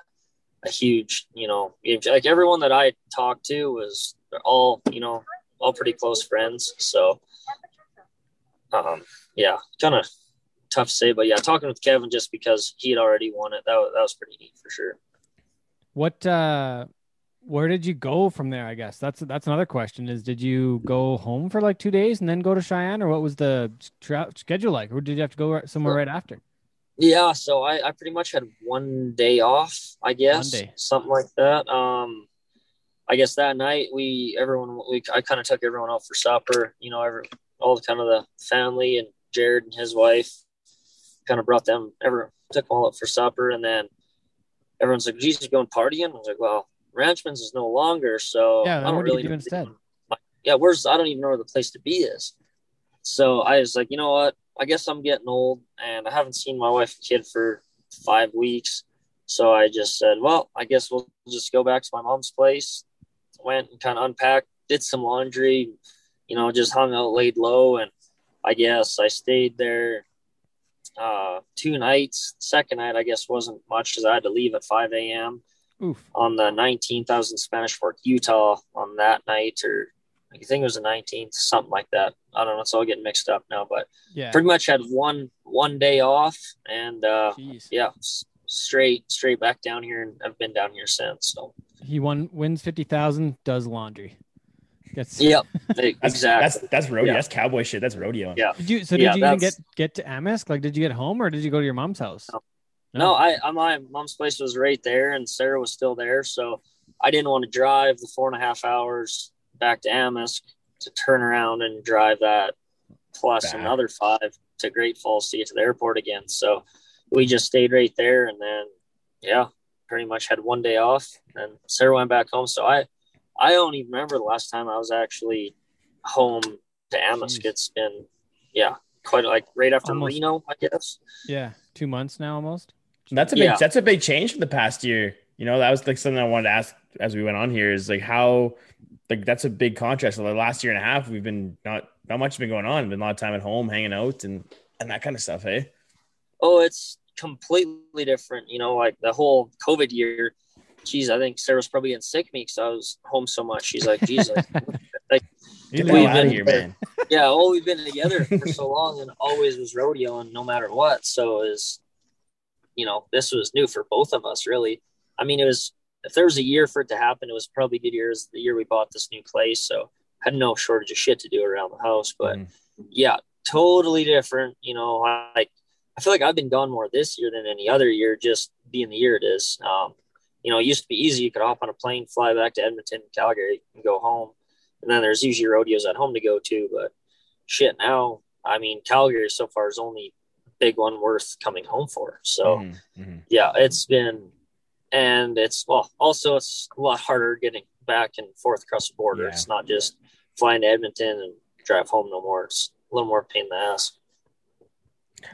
a huge, you know, like everyone that I talked to was they're all, you know, all pretty close friends. So, um, yeah, kind of tough to say, but yeah, talking with Kevin just because he had already won it, that was, that was pretty neat for sure. What uh where did you go from there? I guess that's that's another question. Is did you go home for like two days and then go to Cheyenne, or what was the tra- schedule like, or did you have to go somewhere right after? Yeah, so I, I pretty much had one day off, I guess, One day. something like that. Um, I guess that night we everyone we I kind of took everyone out for supper. You know, every all the kind of the family and Jared and his wife kind of brought them. Ever took them all out for supper, and then everyone's like, "Jesus, going partying?" I was like, "Well, Ranchman's is no longer, so Yeah, I don't what did you really do know- instead? Yeah, where's I don't even know where the place to be is." So I was like, you know what? I guess I'm getting old and I haven't seen my wife and kid for five weeks. So I just said, well, I guess we'll just go back to my mom's place. Went and kind of unpacked, did some laundry, you know, just hung out, laid low. And I guess I stayed there uh, two nights. Second night, I guess, wasn't much because I had to leave at 5 a.m. Oof. on the 19th. I was in Spanish Fork, Utah on that night, or I think it was the 19th, something like that. I don't know. It's all getting mixed up now, but Yeah. pretty much had one one day off, and uh, Jeez. yeah, straight straight back down here, and I've been down here since. So He won wins fifty thousand, does laundry. Gets yep, [laughs] That's, exactly. That's that's rodeo. Yeah. That's cowboy shit. That's rodeo. Yeah. Did you so did Yeah, you even get get to Amisk? Like did you get home or did you go to your mom's house? No. No, I, I my mom's place was right there, and Sarah was still there, so I didn't want to drive the four and a half hours back to Amisk to turn around and drive that plus Back. another five to Great Falls to get to the airport again. So we just stayed right there, and then yeah, pretty much had one day off, and Sarah went back home. So I I don't even remember the last time I was actually home to Amisk. Jeez. It's been yeah, quite like right after Almost- Reno, I guess. Yeah, two months now almost. That's a big Yeah. that's a big change from the past year. You know, that was like something I wanted to ask as we went on here is like how like that's a big contrast. So the last year and a half we've been not not much has been going on. Been a lot of time at home hanging out and and that kind of stuff, hey? oh, it's completely different. You know, like the whole COVID year. Geez, I think Sarah's probably getting sick me because I was home so much. She's like, geez, [laughs] like, We've hell out of been- here, man. [laughs] yeah, well, we've been together for so long and always was rodeoing no matter what. So is, you know, this was new for both of us, really. I mean, it was, if there was a year for it to happen, it was probably good years, the year we bought this new place. So had no shortage of shit to do around the house. But Mhm. yeah, totally different. You know, like I feel like I've been gone more this year than any other year, just being the year it is. Um, you know, it used to be easy. You could hop on a plane, fly back to Edmonton, Calgary, and go home. And then there's usually rodeos at home to go to. But shit, now, I mean, Calgary so far is only a big one worth coming home for. So Mhm, mhm. yeah, it's been, and it's well, also it's a lot harder getting back and forth across the border. Yeah. It's not just flying to Edmonton and drive home no more. It's a little more pain in the ass.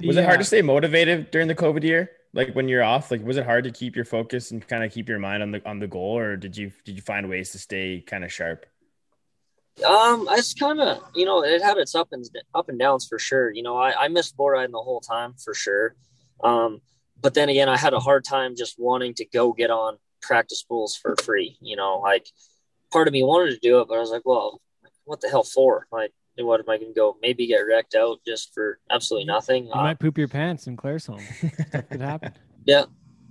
Was it hard to stay motivated during the COVID year? Like when you're off, like was it hard to keep your focus and kind of keep your mind on the on the goal, or did you did you find ways to stay kind of sharp? Um, it's kind of you know it had its up and up and downs for sure. You know, I, I missed bull riding the whole time for sure. Um, but then again, I had a hard time just wanting to go get on practice bulls for free. You know, like part of me wanted to do it, but I was like, well, what the hell for? Like, what am I going to go? Maybe get wrecked out just for absolutely nothing. You Uh, might poop your pants in Claire's home. That could happen. [laughs] yeah,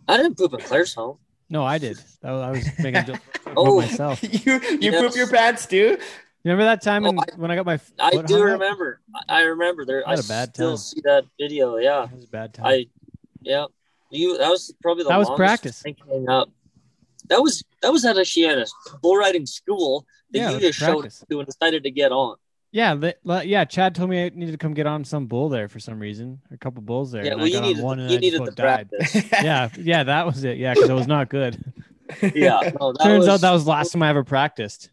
I didn't poop in Claire's home. No, I did. That I was making a joke [laughs] about Oh. myself. [laughs] you you Yes. poop your pants, dude. Remember that time Oh, in, I- when I got my I do hung up? remember. I I remember there. I Had a bad still time. see that video. Yeah. That was a bad time. I, yeah, you. That was probably the That was practice. thing up. That was that was at actually at a bull riding school that Yeah, you just was showed practice. to and decided to get on. Yeah, the, yeah. Chad told me I needed to come get on some bull there for some reason. A couple bulls there. Yeah, well, you needed one and you needed the died. practice. [laughs] [laughs] yeah, yeah, that was it. Yeah, because it was not good. yeah, no, [laughs] Turns was, out that was the last time I ever practiced.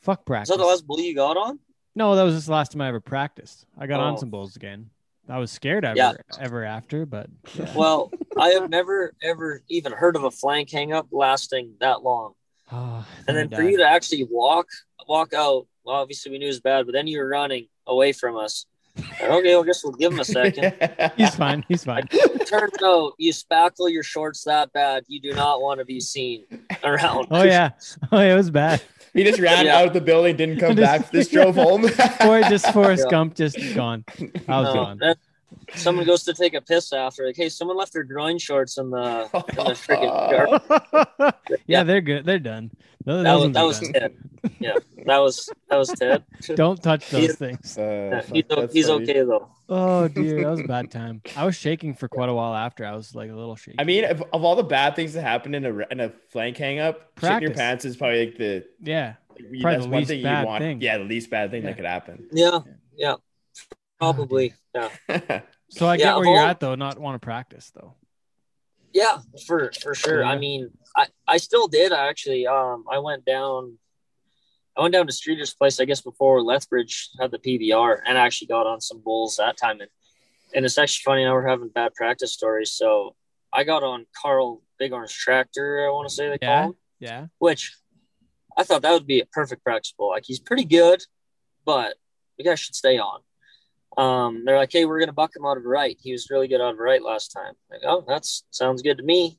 Fuck practice. that the last bull you got on? No, that was just the last time I ever practiced. I got on Oh. some bulls again. I was scared ever Yeah. ever after, but yeah. Well, I have never ever even heard of a flank hang up lasting that long. Oh, And then for you to actually walk walk out, well, obviously we knew it was bad, but then you were running away from us. Like, okay, well, I guess we'll give him a second. [laughs] he's fine. He's fine. [laughs] Turns out you spackle your shorts that bad, you do not want to be seen around. Oh yeah. [laughs] Oh yeah, it was bad. He just ran Yeah. out of the building, didn't come Just- back, just drove home. Or just Forrest Yeah. Gump just gone. I was No, gone. that- someone goes to take a piss after, like, hey, someone left their groin shorts in the in the freaking [laughs] jar. yeah, they're good. They're done. Those, That those was that was. Ted. Yeah, that was that was Ted. [laughs] Don't touch those He- things. Uh, Yeah, he's he's okay though. Oh dear, that was a bad [laughs] time. I was shaking for quite a while after. I was like a little shaky. I mean, of, of all the bad things that happened in a in a flank hang up, shitting your pants is probably like the yeah, you- Probably that's the one least thing you want. thing. Yeah, the least bad thing Yeah. that could happen. Yeah, yeah, probably. Yeah, [laughs] so I Yeah, get where you're all- at though. Not want to practice though. yeah, for for sure. I mean, I I still did I actually. Um, I went down. I went down to Streeter's place, I guess, before Lethbridge had the PBR, and I actually got on some bulls that time. And and it's actually funny now we're having bad practice stories. So I got on Carl Big Orange Tractor, I want to say they Yeah. call him, Yeah. which I thought that would be a perfect practice bull. Like he's pretty good, but the guy should stay on. Um, they're like, hey, we're gonna buck him out of right. He was really good out of right last time. Like, oh, that's sounds good to me.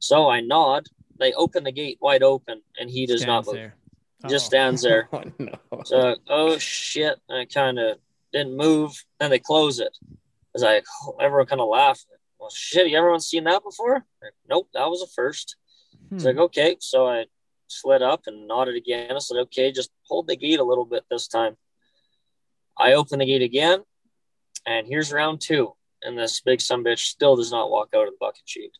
So I nod. They open the gate wide open, and he does not move. there. He just Uh-oh. stands there. [laughs] Oh, no. So, oh shit! I kind of didn't move. Then they close it. As I, everyone kind of laughed. Well, shit! You everyone seen that before? Like, nope, that was a first. It's Hmm. like, okay. So I slid up and nodded again. I said, okay, just hold the gate a little bit this time. I open the gate again, and here's round two. And this big son bitch still does not walk out of the bucking chute.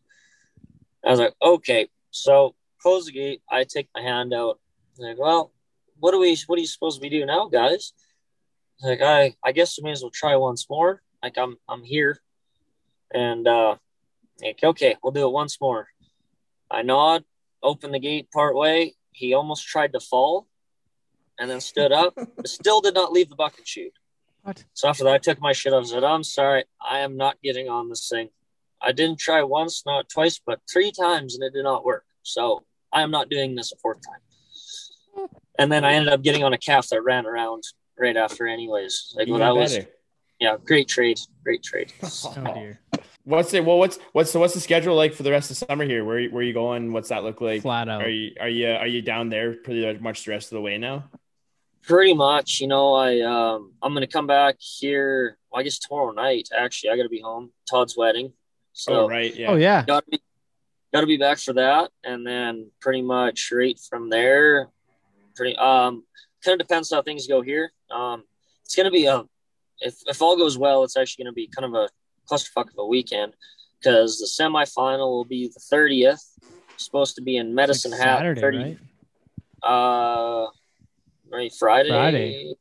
I was like, okay. So close the gate. I take my hand out. I'm like, well, what do we what are you supposed to be doing now, guys? Like, I I guess we may as well try once more. Like I'm I'm here. And uh like, okay, we'll do it once more. I nod, open the gate part way. He almost tried to fall and then stood up, but still did not leave the bucking chute. [laughs] What? So after that, I took my shit off and said, I'm sorry, I am not getting on this thing. I didn't try once, not twice, but three times, and it did not work. So I am not doing this a fourth time. [laughs] And then I ended up getting on a calf that ran around right after, anyways. Like, well, Even that was, better. yeah, great trade. Great trade. [laughs] Oh dear. What's it? Well, what's what's so what's the schedule like for the rest of summer here? Where where you going? What's that look like? Flat out. Are you are you uh, are you down there pretty much the rest of the way now? Pretty much, you know, I um I'm gonna come back here. Well, I guess tomorrow night. Actually, I gotta be home. Todd's wedding, so oh right, yeah. Oh yeah. gotta be gotta be back for that, and then pretty much right from there. Pretty um kind of depends how things go here. Um, it's gonna be a if if all goes well, it's actually gonna be kind of a clusterfuck of a weekend because the semifinal will be the thirtieth. Supposed to be in Medicine Like Hat. Saturday, 30, right? Uh, right Friday. Friday.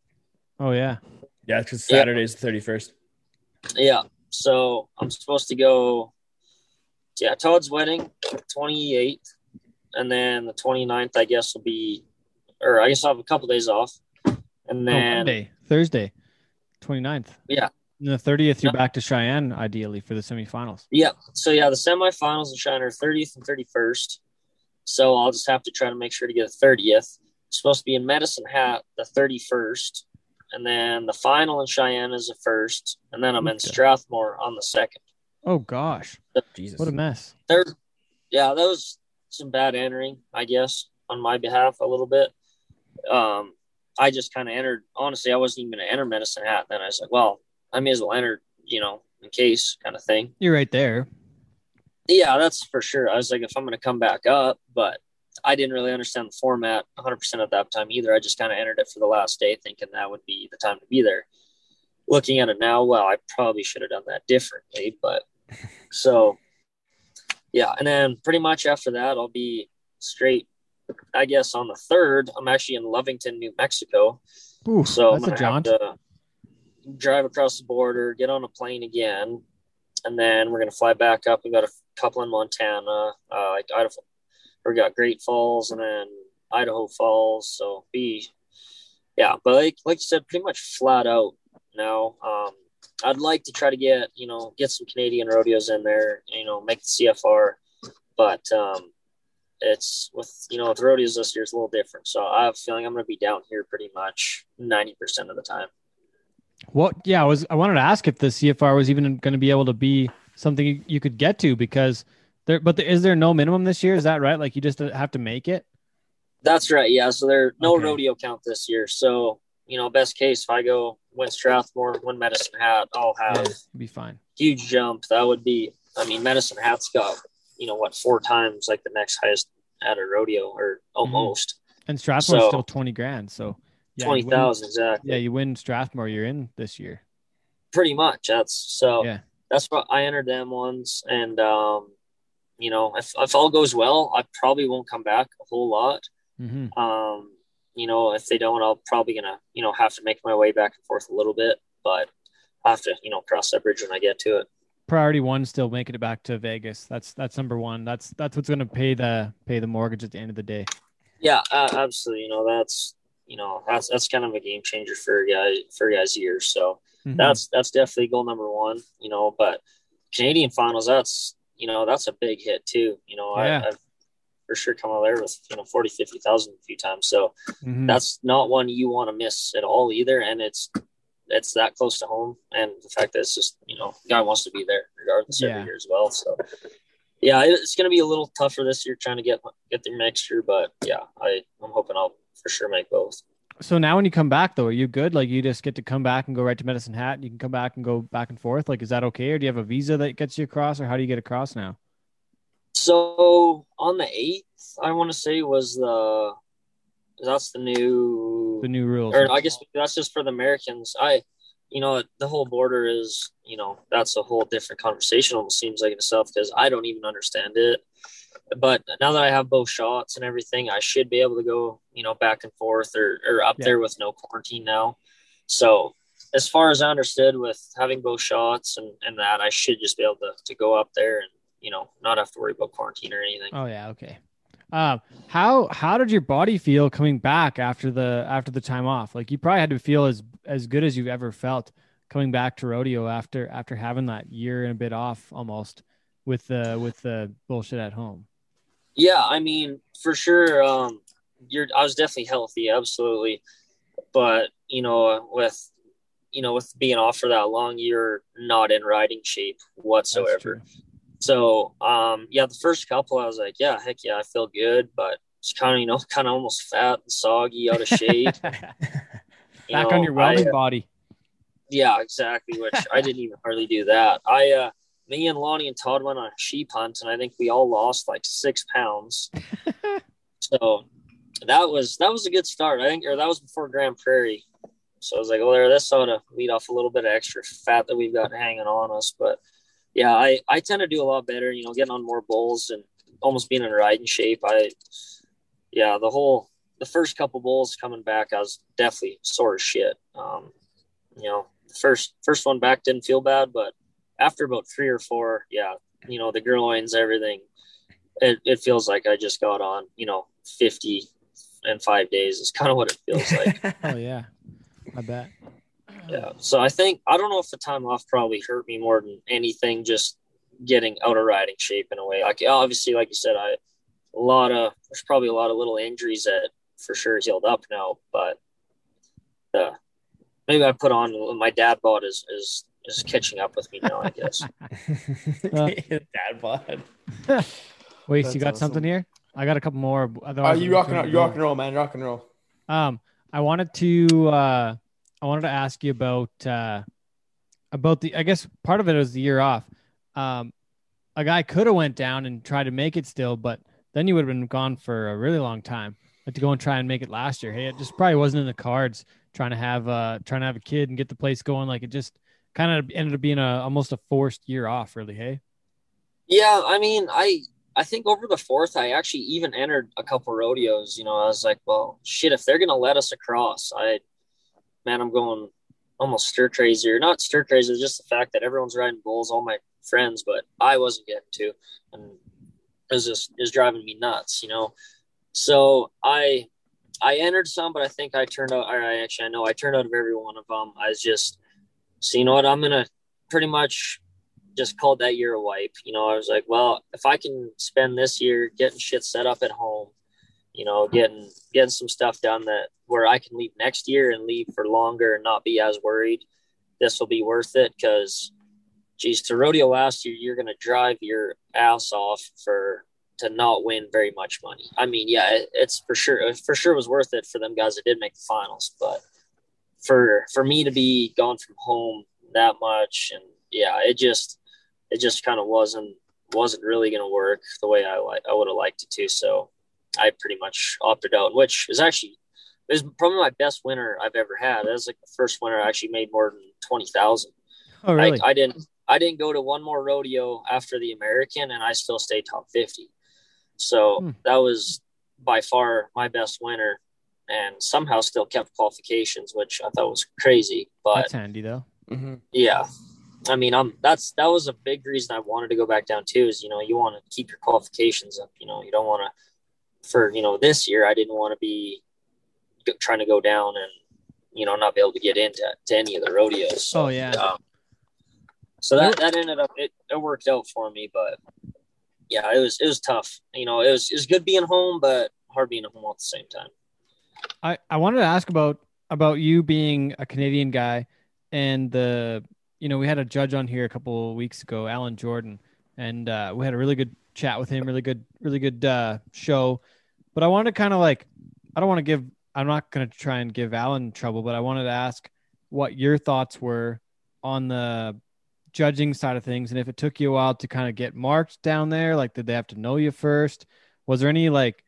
Oh yeah. Yeah, because Yeah. Saturday's the thirty first. Yeah. So I'm supposed to go. Yeah, Todd's wedding, 28th, and then the 29th, I guess, will be, or I guess I'll have a couple days off, and Oh, then Monday, Thursday, 29th. Yeah. And the 30th, you're Yeah. back to Cheyenne, ideally, for the semifinals. yeah. So yeah, the semifinals in Cheyenne are 30th and 31st. So I'll just have to try to make sure to get a 30th. Supposed to be in Medicine Hat the 31st, and then the final in Cheyenne is the first, and then I'm in Okay. Strathmore on the second. Oh, gosh. Jesus. What a mess. there yeah that was some bad entering i guess on my behalf a little bit um i just kind of entered honestly i wasn't even going to enter medicine hat then i was like well i may as well enter you know in case kind of thing You're right there. yeah that's for sure i was like if i'm going to come back up but i didn't really understand the format 100% at that time either i just kind of entered it for the last day thinking that would be the time to be there looking at it now well i probably should have done that differently but [laughs] so yeah and then pretty much after that i'll be straight i guess on the third i'm actually in lovington new mexico Ooh, so I'm gonna have to drive across the border, get on a plane again, and then we're gonna fly back up. We got a couple in Montana, uh, like Idaho. We got Great Falls and then Idaho Falls. So be, yeah. But like like you said, pretty much flat out now. Um, I'd like to try to get you know get some Canadian rodeos in there. You know, make the CFR, but um, it's with you know with rodeos this year it's a little different. So I have a feeling I'm going to be down here pretty much ninety percent of the time. What? Yeah, I was. I wanted to ask if the CFR was even going to be able to be something you could get to because there. But there, is there no minimum this year? Is that right? Like you just have to make it. That's right. Yeah. So there no Okay. rodeo count this year. So you know, best case if I go win Strathmore, win Medicine Hat, I'll have Yeah, be fine. huge jump. That would be. I mean, Medicine Hat's got you know what four times like the next highest at a rodeo or almost And Strathmore's So- still twenty grand. So yeah, you win- exactly. Yeah, you win Strathmore, you're in this year. Pretty much. That's so. Yeah. That's what I entered them once, and um, you know, if if all goes well, I probably won't come back a whole lot. hmm Um, you know, if they don't, I'll probably gonna, you know, have to make my way back and forth a little bit, but I have to, you know, cross that bridge when I get to it. Priority one, still making it back to Vegas. That's that's number one. That's that's what's going to pay the pay the mortgage at the end of the day. Yeah, uh, absolutely. You know, that's you know that's that's kind of a game changer for a guy for guy's year. So Mhm. that's that's definitely goal number one. You know, but Canadian finals, that's you know that's a big hit too. You know, Yeah. I, I've for sure come out there with you know 40, 50,000 a few times. So Mhm. that's not one you want to miss at all either. And it's it's that close to home, and the fact that it's just you know guy wants to be there regardless Yeah. every year as well. So yeah, it's going to be a little tougher this year trying to get get the mixture, but yeah, I I'm hoping I'll for sure make both. So now when you come back though, are you good? Like you just get to come back and go right to Medicine Hat. and You can come back and go back and forth. Like is that okay, or do you have a visa that gets you across, or how do you get across now? So on the eighth, I want to say was the that's the new The new rules. or I guess that's just for the Americans. I, you know, the whole border is, you know, that's a whole different conversation. Almost seems like in itself because I don't even understand it. But now that I have both shots and everything, I should be able to go, you know, back and forth or or up Yeah. there with no quarantine now. So as far as I understood, with having both shots and and that, I should just be able to to go up there and you know not have to worry about quarantine or anything. Oh yeah, okay. Um, how how did your body feel coming back after the after the time off? Like you probably had to feel as as good as you've ever felt coming back to rodeo after after having that year and a bit off almost with the with the bullshit at home. Yeah, I mean, for sure. Um, you're. I was definitely healthy, absolutely. But you know, with you know, with being off for that long, you're not in riding shape whatsoever. So, um, yeah, the first couple, I was like, yeah, heck yeah, I feel good, but it's kind of you know, [laughs] kind of almost fat and soggy, out of shape. [laughs] Back know, on your I, welding uh, body. yeah, exactly. Which I didn't even hardly do that. I, uh, me and Lonnie and Todd went on a sheep hunt, and I think we all lost like six pounds. [laughs] so that was that was a good start. I think, or that was before Grande Prairie. So I was like, well, there, this ought to lead off a little bit of extra fat that we've got hanging on us. But yeah, I I tend to do a lot better. You know, getting on more bulls and almost being in riding shape. I yeah, the whole the first couple bulls coming back, I was definitely sore as shit. Um, you know, first first one back didn't feel bad, but after about three or four, yeah, you know, the groins, everything, it, it feels like I just got on, you know, 50 in five days is kind of what it feels like. [laughs] Oh yeah, I bet. Yeah. So I think, I don't know if the time off probably hurt me more than anything, just getting out of riding shape in a way. Like, obviously, like you said, I, a lot of, there's probably a lot of little injuries that for sure healed up now, but uh, maybe I put on what my dad bought is, is, is catching up with me now, I guess. [laughs] [laughs] Dad bod. [laughs] Wait, That's you got awesome. something here? I got a couple more. Are you we're rocking? You go. rock and roll, man. Rock and roll. Um, I wanted to uh, I wanted to ask you about uh, about the. I guess part of it was the year off. Um, a guy could have went down and tried to make it still, but then you would have been gone for a really long time. Like to go and try and make it last year. Hey, it just probably wasn't in the cards. Trying to have uh trying to have a kid and get the place going. Like it just kind of ended up being a almost a forced year off. Really, hey. Yeah, I mean, I I think over the fourth, I actually even entered a couple rodeos. You know, I was like, well, shit, if they're gonna let us across, I, man, I'm going almost stir crazy or not stir crazy, just the fact that everyone's riding bulls, all my friends, but I wasn't getting to, and it was just it was driving me nuts. You know, so I I entered some, but I think I turned out. I actually I know I turned out of every one of them. I was just, so you know what, I'm gonna pretty much just called that year a wipe. You know, I was like, well, if I can spend this year getting shit set up at home, you know, getting getting some stuff done that where I can leave next year and leave for longer and not be as worried, this will be worth it. Because, geez, to rodeo last year, you're gonna drive your ass off for to not win very much money. I mean, yeah, it, it's for sure it for sure was worth it for them guys that did make the finals, but for for me to be gone from home that much and yeah, it just it just kind of wasn't wasn't really going to work the way I like I would have liked it to. So I pretty much opted out, which is actually it was probably my best winter I've ever had. It was like the first winter I actually made more than twenty thousand. Oh really? I, I didn't I didn't go to one more rodeo after the American, and I still stayed top fifty. So Hmm. that was by far my best winter, and somehow still kept qualifications, which I thought was crazy. But That's handy though. Mm-hmm. yeah. I mean, I'm that's that was a big reason I wanted to go back down too. Is you know you want to keep your qualifications up. You know you don't want to for you know this year I didn't want to be trying to go down and you know not be able to get into to any of the rodeos. So, Oh, yeah. um, so that that ended up it, it worked out for me, but yeah, it was it was tough. You know, it was it was good being home, but hard being home at the same time. I, I wanted to ask about about you being a Canadian guy and the you know we had a judge on here a couple of weeks ago, Alan Jordan, and uh, we had a really good chat with him, really good really good uh, show. But I wanted to kind of like I don't want to give I'm not going to try and give Alan trouble, but I wanted to ask what your thoughts were on the judging side of things and if it took you a while to kind of get marked down there like did they have to know you first was there any like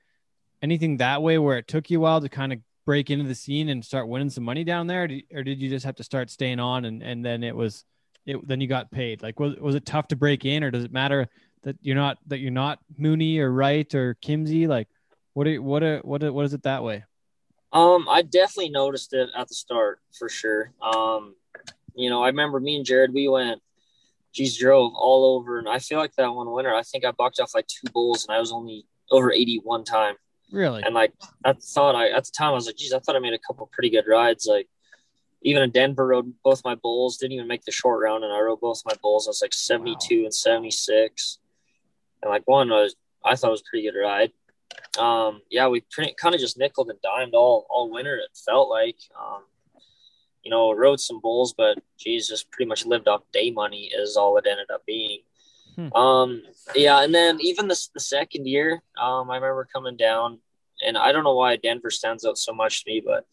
anything that way where it took you a while to kind of break into the scene and start winning some money down there, or did you just have to start staying on and, and then it was it then you got paid? Like was was it tough to break in, or does it matter that you're not that you're not Mauney or Wright or Kimzey? Like what are, what are, what what is it that way? Um, I definitely noticed it at the start for sure. Um, you know, I remember me and Jared, we went, geez, drove all over, and I feel like that one winter, I think I bucked off like two bulls, and I was only over eighty one time. Really? And like I thought I at the time I was like, geez, I thought I made a couple pretty good rides. Like even in Denver rode both my bulls, didn't even make the short round and I rode both my bulls. I was like 72 and 76. And like one was I thought was a pretty good ride. Um yeah, we kind of just nickled and dimed all all winter, it felt like. Um you know, rode some bulls, but geez, just pretty much lived off day money is all it ended up being. Hmm. Um, yeah, and then even the, the second year, um, I remember coming down, and I don't know why Denver stands out so much to me, but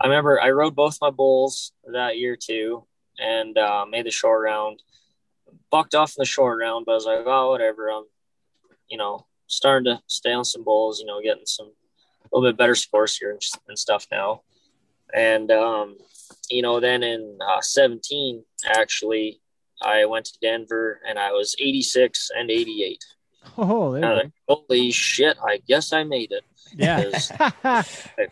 I remember I rode both my bulls that year too, and uh, made the short round. Bucked off in the short round, but I was like, oh, whatever. I'm, you know, starting to stay on some bulls. You know, getting some a little bit better scores here and, and stuff now. And um, you know, then in uh, 17, actually, I went to Denver and I was 86 and 88. Oh, there And I you was like, Holy shit! I guess I made it. yeah. [laughs] [laughs]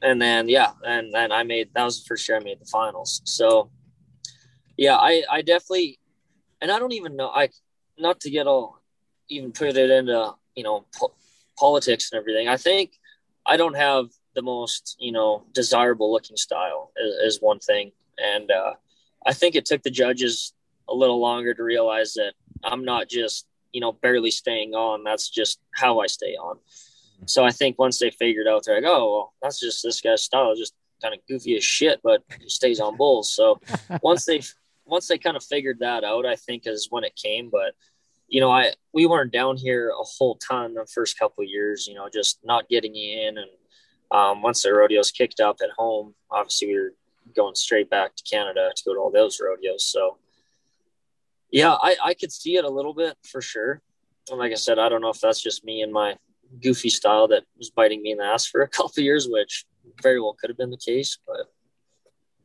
And then yeah, and then I made that was the first year I made the finals. So yeah, I I definitely, and I don't even know I not to get all even put it into you know po- politics and everything. I think I don't have the most you know desirable looking style is, is one thing, and uh, I think it took the judges a little longer to realize that I'm not just you know barely staying on. That's just how I stay on. So I think once they figured out, they're like, oh, well, that's just this guy's style, just kind of goofy as shit, but he stays on bulls. So [laughs] once they once they kind of figured that out, I think is when it came. But you know, I we weren't down here a whole ton the first couple years. You know, just not getting in, and um, once the rodeos kicked up at home, obviously we were going straight back to Canada to go to all those rodeos. So yeah, I I could see it a little bit for sure. And like I said, I don't know if that's just me and my goofy style that was biting me in the ass for a [laughs] couple years, which very well could have been the case. But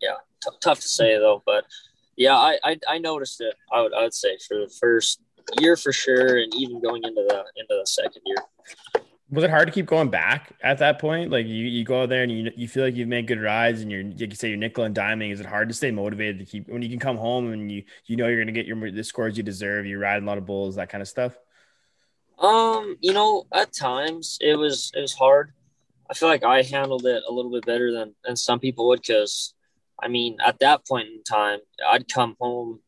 yeah, t- tough to say though. But yeah, I, I I noticed it. I would I would say for the first year for sure, and even going into the into the second year. Was it hard to keep going back at that point? Like you, you go out there and you you feel like you've made good rides and you're like you say you're nickel and diming. Is it hard to stay motivated to keep when you can come home and you you know you're gonna get your the scores you deserve? You're riding a lot of bulls, that kind of stuff. Um, you know, at times it was it was hard. I feel like I handled it a little bit better than than some people would because I mean, at that point in time, I'd come home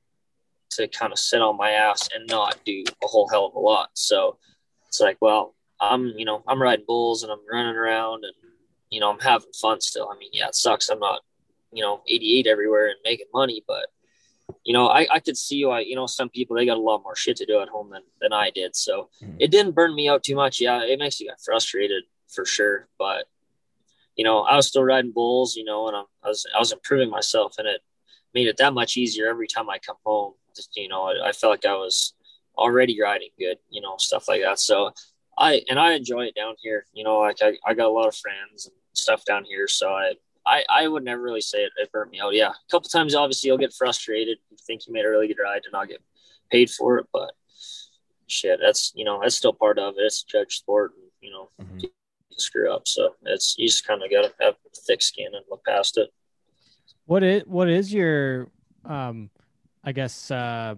to kind of sit on my ass and not do a whole hell of a lot. So it's like, well, I'm, you know, I'm riding bulls and I'm running around and, you know, I'm having fun still. I mean, yeah, it sucks. I'm not, you know, 88 everywhere and making money, but, you know, I, I could see why, you know, some people, they got a lot more shit to do at home than, than I did. So Mhm. it didn't burn me out too much. Yeah, it makes you get frustrated for sure. But, you know, I was still riding bulls, you know, and I'm, I was, I was improving myself and it made it that much easier every time I come home. Just, you know, I, I felt like I was already riding good, you know, stuff like that. So I, and I enjoy it down here, you know, like I, I got a lot of friends and stuff down here. So I, I, I would never really say it, it burnt me out. Yeah. A couple times, obviously you'll get frustrated. You think you made a really good ride and not get paid for it, but shit, that's, you know, that's still part of it. It's a judge sport and, you know, Mhm. you screw up. So it's, you just kind of got to have thick skin and look past it. What is what is your um I guess uh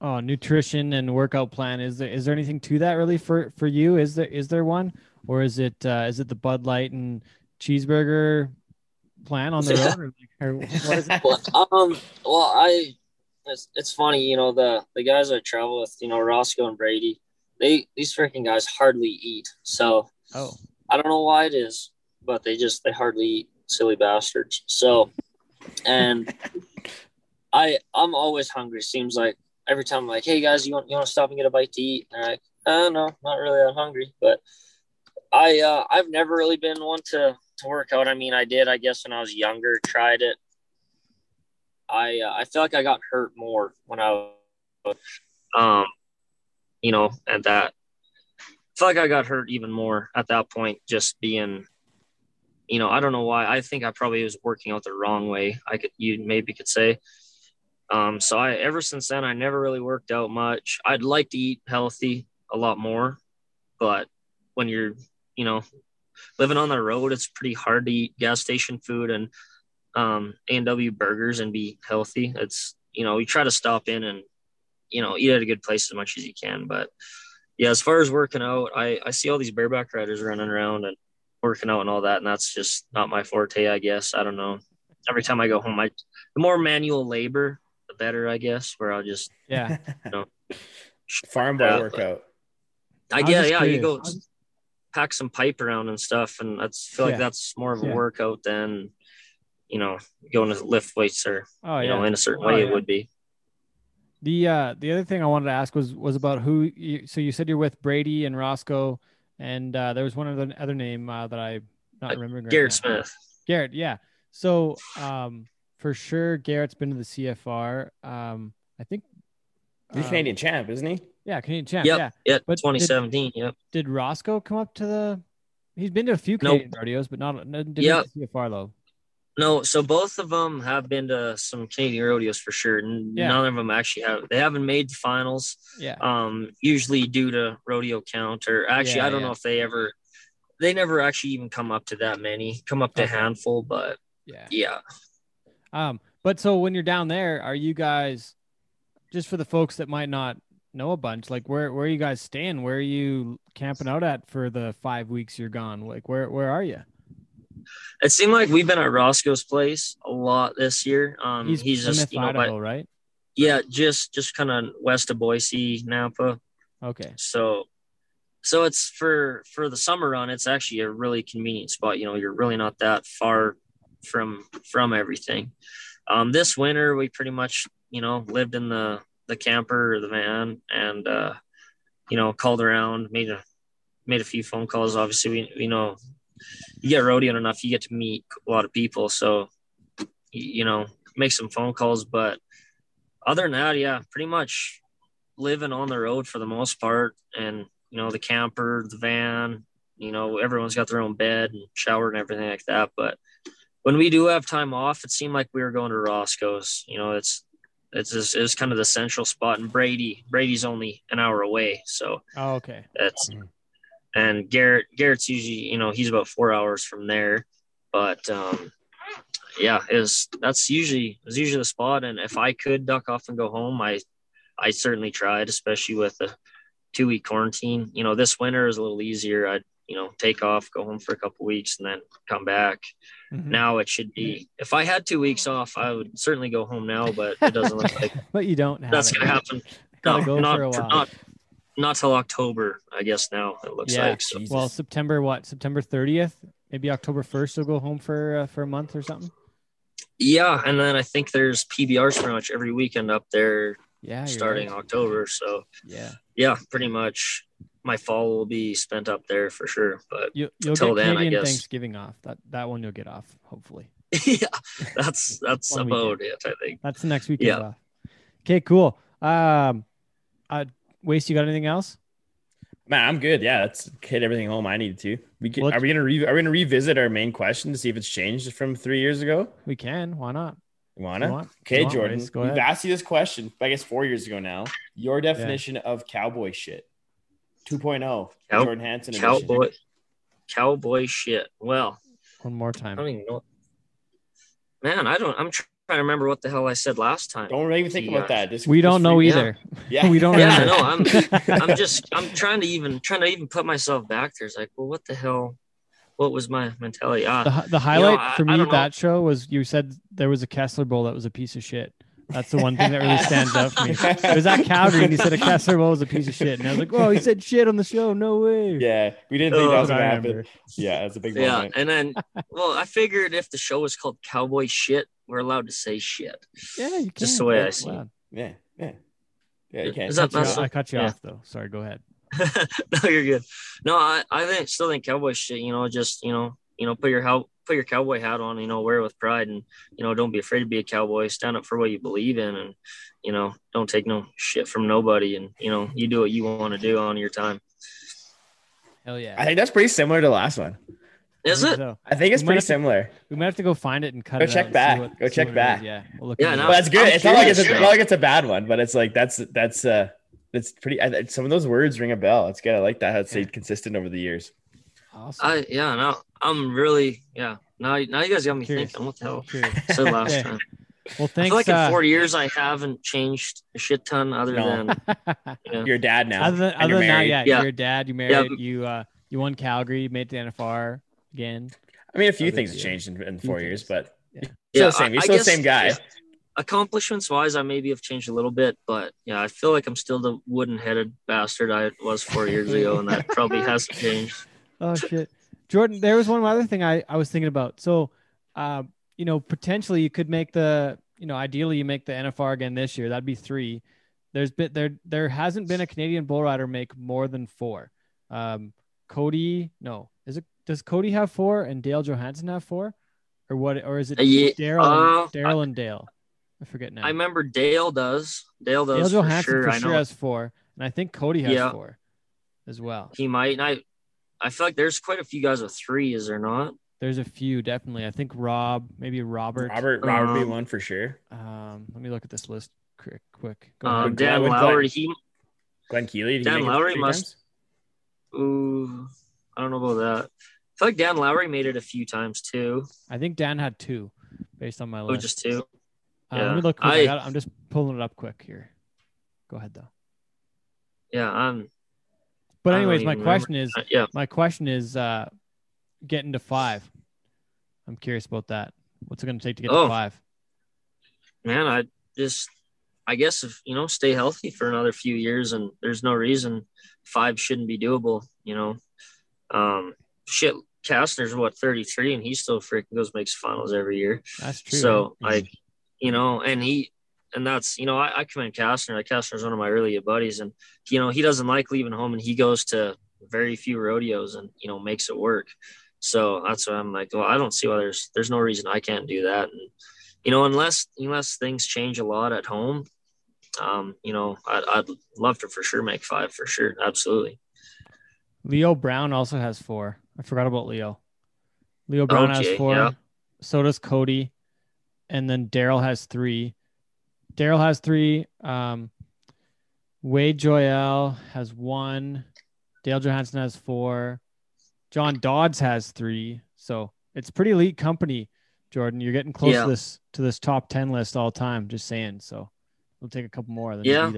oh nutrition and workout plan? Is there is there anything to that really for for you? Is there is there one? Or is it uh is it the Bud Light and cheeseburger plan on the road, [laughs] or, or what is it? Well, um, well, I, it's, it's funny, you know, the the guys I travel with, you know, Roscoe and Brady, they these freaking guys hardly eat. So Oh, I don't know why it is, but they just they hardly eat, silly bastards. So, and [laughs] I I'm always hungry. Seems like every time I'm like, hey guys, you want you want to stop and get a bite to eat? And they're like, uh, no, not really that hungry. But I uh, I've never really been one to to work out. I mean, I did, I guess, when I was younger, tried it. I uh, I feel like I got hurt more when I was, um, you know, at that. I feel like I got hurt even more at that point, just being, you know, I don't know why. I think I probably was working out the wrong way. I could, you maybe could say. Um, so I ever since then I never really worked out much. I'd like to eat healthy a lot more, but when you're, you know, living on the road, it's pretty hard to eat gas station food and um, A&W burgers and be healthy. It's, you know, you try to stop in and, you know, eat at a good place as much as you can. But yeah, as far as working out, I, I see all these bareback riders running around and working out and all that. And that's just not my forte, I guess. I don't know. Every time I go home, I, the more manual labor, better, I guess, where I'll just, yeah. [laughs] Farm boy workout. I guess yeah, just yeah, you curious. go pack some pipe around and stuff. And that's, I feel Yeah. like that's more of a Yeah. workout than, you know, going to lift weights or, Oh you yeah. know, in a certain Oh, way yeah. it would be. The uh the other thing I wanted to ask was was about who you, so you said you're with Brady and Roscoe and uh there was one other other name uh, that I not Uh, remembering Garrett now. Smith. Garrett, yeah. So um for sure Garrett's been to the CFR. Um I think He's uh, Canadian champ, isn't he? Yeah, Canadian champ. Yep. Yeah. Yeah. But did- 2017. Yep. Did Roscoe come up to the He's been to a few Nope. Canadian rodeos, but not no, didn't Yep. make the CFR though. No, so both of them have been to some Canadian rodeos for sure. N- Yeah. None of them actually have. They haven't made the finals. Yeah. Um, usually due to rodeo count, or actually, Yeah, I don't yeah. know if they ever. They never actually even come up to that many. Come up to Okay. handful, but Yeah. yeah. Um, but so when you're down there, are you guys just for the folks that might not know a bunch, like where where are you guys staying? Where are you camping out at for the five weeks you're gone? Like where where are you? It seemed like we've been at Roscoe's place a lot this year. Um, he's, He's, just you know, by, right? yeah, just just kind of west of Boise, Nampa. Okay. So so it's for for the summer run, it's actually a really convenient spot. You know, you're really not that far from from everything. Um, this winter we pretty much, you know, lived in the the camper or the van and uh, you know, called around, made a made a few phone calls. Obviously we you know you get rodeoing enough, you get to meet a lot of people. So you know, make some phone calls. But other than that, yeah, pretty much living on the road for the most part and you know the camper the van you know everyone's got their own bed and shower and everything like that but when we do have time off it seemed like we were going to roscoe's you know it's it's just, it's kind of the central spot and brady brady's only an hour away so Oh, okay. that's and garrett garrett's usually you know he's about four hours from there but um yeah is that's usually is usually the spot and if i could duck off and go home i i certainly tried especially with the two week quarantine. You know this winter is a little easier. I'd you know take off go home for a couple weeks and then come back Mhm. now it should be if i had two weeks off i would certainly go home now but it doesn't look like [laughs] but you don't have that's it gonna happen [laughs] no, go not, for a for- while. not not till october i guess now it looks Yeah. like so Well, September what? September 30th? Maybe October 1st you'll go home for uh, for a month or something. Yeah, and then I think there's PBRs pretty much every weekend up there Yeah, starting right. October. So Yeah. yeah, pretty much my fall will be spent up there for sure. But You you'll Until get then, I guess. Thanksgiving off. That that one you'll get off, hopefully. [laughs] yeah, that's [laughs] that's One about it. I think. That's the next weekend Yeah. off. Okay, cool. Um uh Waste, you got anything else? Man, I'm good. Yeah, that's hit everything home I needed to. We can, Well, are we gonna re, are we gonna revisit our main question to see if it's changed from three years ago? We can. Why not? You wanna? You want? Okay, You Jordan. Waste? Go We've ahead. asked you this question, I guess four years ago now. Your definition of cowboy shit. 2.0. Cow- Jordan Hanson. edition. Cowboy, cowboy shit. Well, One more time. I time. don't even know. Man, I don't. I'm trying to remember what the hell I said last time. Don't even think Yeah. about that. Just We don't know freak- yeah. either. [laughs] Yeah, [laughs] we don't yeah, remember. no, I'm. [laughs] I'm just. I'm trying to even trying to even put myself back there. It's like, well, what the hell? what was my mentality? The, Ah, hi- the highlight I- for I me don't know. that show was you said there was a Kesler Bowl that was a piece of shit. That's the one thing that really stands out for me. [laughs] It was at Calgary and he said a Kesler Bowl was a piece of shit. And I was like, whoa, he said shit on the show. No way. Yeah, we didn't think that was That's what gonna I happen. Yeah, that's a big yeah, moment. and then [laughs] well, I figured if the show was called Cowboy Shit, we're allowed to say shit. Yeah, you can. Just the way I see it. Yeah, yeah, yeah. You can. Is that Cut you I cut you Yeah. off though. Sorry, go ahead. [laughs] no, you're good. No, I, I think still think cowboy shit. You know, just you know, you know, put your how put your cowboy hat on. You know, wear it with pride, and you know, don't be afraid to be a cowboy. Stand up for what you believe in, and you know, don't take no shit from nobody. And you know, you do what you want to do on your time. Hell yeah. I think that's pretty similar to the last one. Is I think it? so. I think it's We pretty have to- similar. We might have to go find it and cut Go it. check out and back. what- Go see check what it back. Yeah, we'll look Yeah, no. Well, that's good. I'm it's not like it's, a, it's not like it's a bad one, but it's like that's that's uh that's pretty. I, some of those words ring a bell. It's good. I like that. How it's stayed consistent over the years. Awesome. I yeah. No, I'm really yeah. Now now you guys got me Curious. thinking. What the hell? Curious. [laughs] I said last Okay. time. Well, I thanks. feel like in uh, four years I haven't changed a shit ton other No. than [laughs] yeah. You're a dad now. other than, other than that, yeah, Yeah. you're a dad. You married. but- you uh, you won Calgary. You made the NFR again. I mean, a few Other things have changed in, in Few four years, but Yeah. you're still Yeah, the same. I- You're I still the guess, same guy. yeah. accomplishments wise, I maybe have changed a little bit, but yeah, I feel like I'm still the wooden headed bastard I was four years ago, and that probably [laughs] hasn't changed. Oh [laughs] shit, Jordan. There was one other thing I I was thinking about. So, um, you know, potentially you could make the you know ideally you make the NFR again this year. That'd be three. There's been there there hasn't been a Canadian bull rider make more than four. Um, Cody, no, is it? Does Cody have four and Dale Johansson have four, or what? Or is it Uh, yeah, Daryl uh, and, Daryl and Dale? I forget now. I remember Dale does. Dale Dale does for Johansson sure. for I sure has four, and I think Cody has Yeah. four as well. he might. And I, I feel like there's quite a few guys with three. Is there not? There's a few definitely. I think Rob, maybe Robert. Robert, Robert be Um, one for sure. Um, let me look at this list quick. Quick. Go Um, ahead. Dan with Glenn- Lowry. He. Glen Keeley. did Dan make Lowry must- times? Ooh, I don't know about that. I feel like Dan Lowry made it a few times too. I think Dan had two, based on my list. Oh, just two. Uh, let me look. Quick. I, I- got, I'm just pulling it up quick here. Go ahead though. Yeah, I'm. But anyways, my question is, uh, yeah, my question is, uh, getting to five. I'm curious about that. What's it going to take to get to Oh. five? man. I just, I guess if you know, stay healthy for another few years, and there's no reason five shouldn't be doable. You know, um, shit. Kastner's what 33, and he still freaking goes makes finals every year. That's true. So right? like, you know, and he and that's you know, I, I commend Kastner. Like Kastner's one of my early buddies, and you know, he doesn't like leaving home, and he goes to very few rodeos, and you know, makes it work. So that's why I'm like, well, I don't see why there's there's no reason I can't do that, and you know, unless unless things change a lot at home, um, you know, I'd, I'd love to for sure make five for sure, absolutely. Leo Brown also has four. I forgot about Leo. Leo Brown has four. yeah. So does Cody. And then Daryl has three. Daryl has three. Um, Wade Joyelle has one. Dale Johansson has four. John Dodds has three. So it's pretty elite company, Jordan. You're getting close Yeah. to this to this top ten list all time. Just saying. So we'll take a couple more. Than Yeah.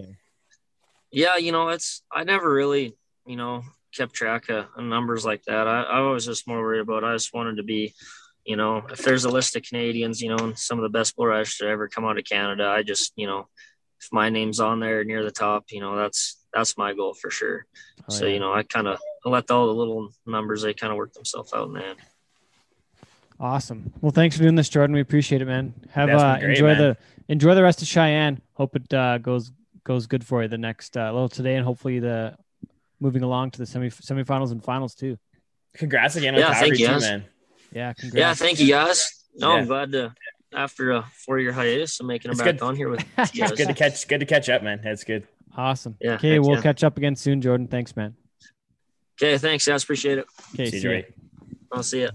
Yeah, you know, it's I never really, you know, kept track of numbers like that. I, I was just more worried about I just wanted to be, you know, if there's a list of Canadians, you know, and some of the best bull riders to ever come out of Canada, I just, you know, if my name's on there near the top, you know, that's that's my goal for sure. Oh, so, yeah. you know, I kind of let all the little numbers they kind of work themselves out in the end. Awesome. Well, thanks for doing this, Jordan. We appreciate it, man. Have That's uh, great, enjoy man. the enjoy the rest of Cheyenne. Hope it uh, goes goes good for you the next uh, little today, and hopefully the moving along to the semi semifinals and finals too. Congrats again on Yeah, Calgary thank you, too, guys. man. Yeah, congrats. Yeah, thank you guys. No, Yeah. I'm glad to after a four year hiatus, I'm making it back good. on here with [laughs] you guys. good to catch. Good to catch up, man. That's good. Awesome. Yeah, Okay, heck we'll yeah. catch up again soon, Jordan. Thanks, man. Okay, thanks, guys. Appreciate it. Okay, See you, see ya. Jordy. I'll see you.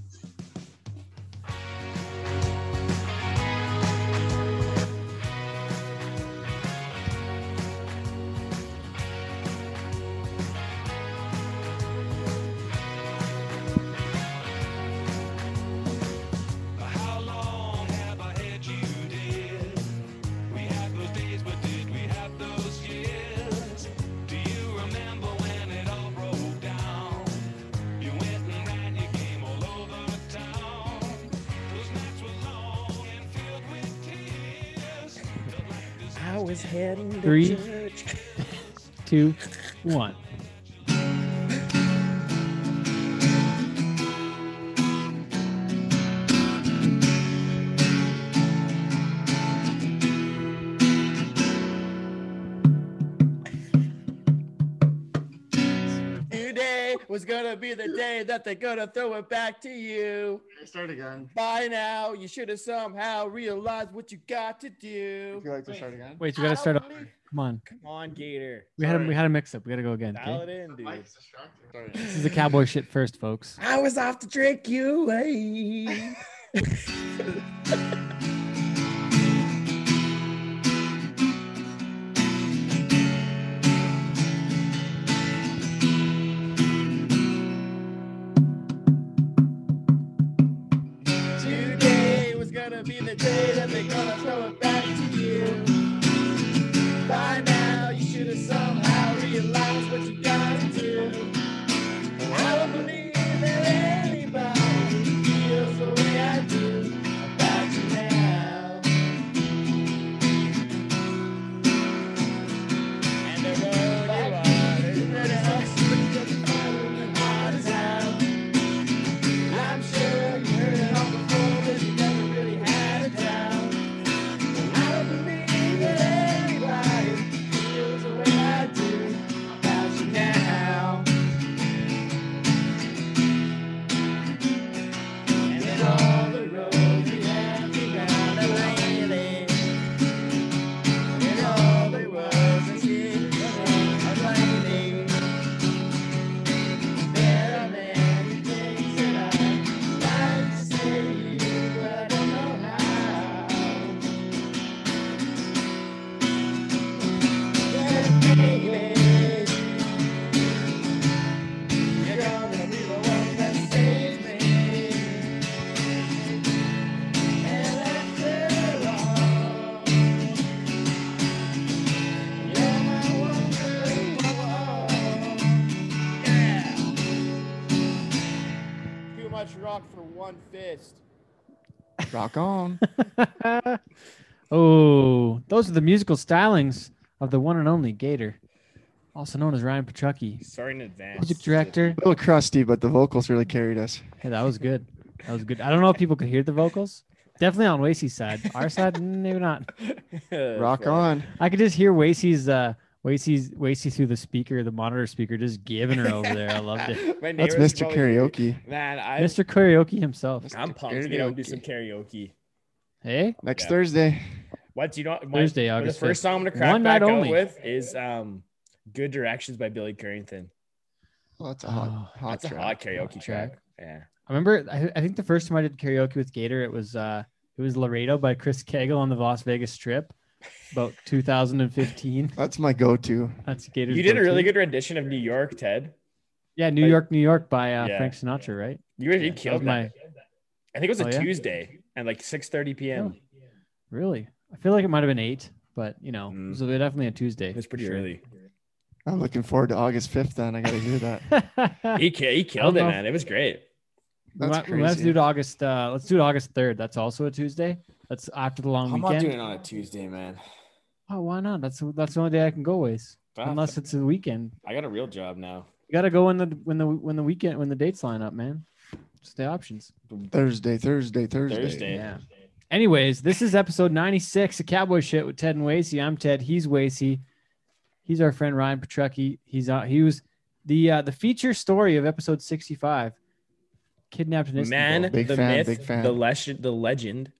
Always heading to Three. church. [laughs] Two, one. Today was gonna be the day that they're gonna throw it back to you. Start again. By now, you should have somehow realized what you got to do. Would you like to start again? Wait, you gotta start over. Come on. Come on, Gator. We had a, Sorry. we had a mix up. We gotta go again. Dial Okay? it in, dude. Sorry. This is the cowboy shit first, folks. I was off to drink you away. [laughs] [laughs] Rock on. [laughs] oh, those are the musical stylings of the one and only Gator, also known as Ryan Petrucki. Sorry in advance. Music director. A little crusty, but the vocals really carried us. Hey, that was good. That was good. I don't know if people could hear the vocals. Definitely on Wasey's side. Our side, maybe not. Rock on. I could just hear Wasey's uh Wasey's Wasey through the speaker, the monitor speaker, just giving her over there. I loved it. [laughs] That's Mr. probably- Karaoke. Man, I, Mr. Karaoke himself. I'm pumped to get out and do some karaoke. Hey, Next Yeah. Thursday. What do you know? my- Thursday, the August first 5th. song I'm gonna crack One back out only. with is um, "Good Directions" by Billy Currington. Oh, that's a hot, Oh, hot That's a hot karaoke track. track. Yeah. I remember. I, I think the first time I did karaoke with Gator, it was uh it was Laredo by Chris Cagle on the Las Vegas Strip, about 2015. That's my go-to. That's Gator's. You did a go-to. really good rendition of "New York," Ted. Yeah, New like- York, New York by uh, Yeah. Frank Sinatra, right? You really Yeah, killed was my- I think it was a Oh, yeah? Tuesday and like 6:30 p.m. Really? I feel like it might have been eight, but you know, Mm. it was definitely a Tuesday. It was pretty for early. I'm looking forward to August 5th then. I got to hear that. [laughs] He he killed it, know. man. It was great. That's might, we might have to do it August. Uh, let's do it August third. That's also a Tuesday. That's after the long weekend. I'm not doing it on a Tuesday, man. Oh, why not? That's that's the only day I can go ways, Ah, unless it's a weekend. I got a real job now. You gotta go when the when the when the weekend when the dates line up, man. Just the options. Thursday, Thursday, Thursday. Thursday. Yeah. Anyways, this is episode 96 of Cowboy Shit with Ted and Wasey. I'm Ted. He's Wasey. He's our friend Ryan Petrucki. He's uh, he was the uh, the feature story of episode 65. Kidnapped in Istanbul. Man, Big the fan, myth, big fan. the legend, the legend.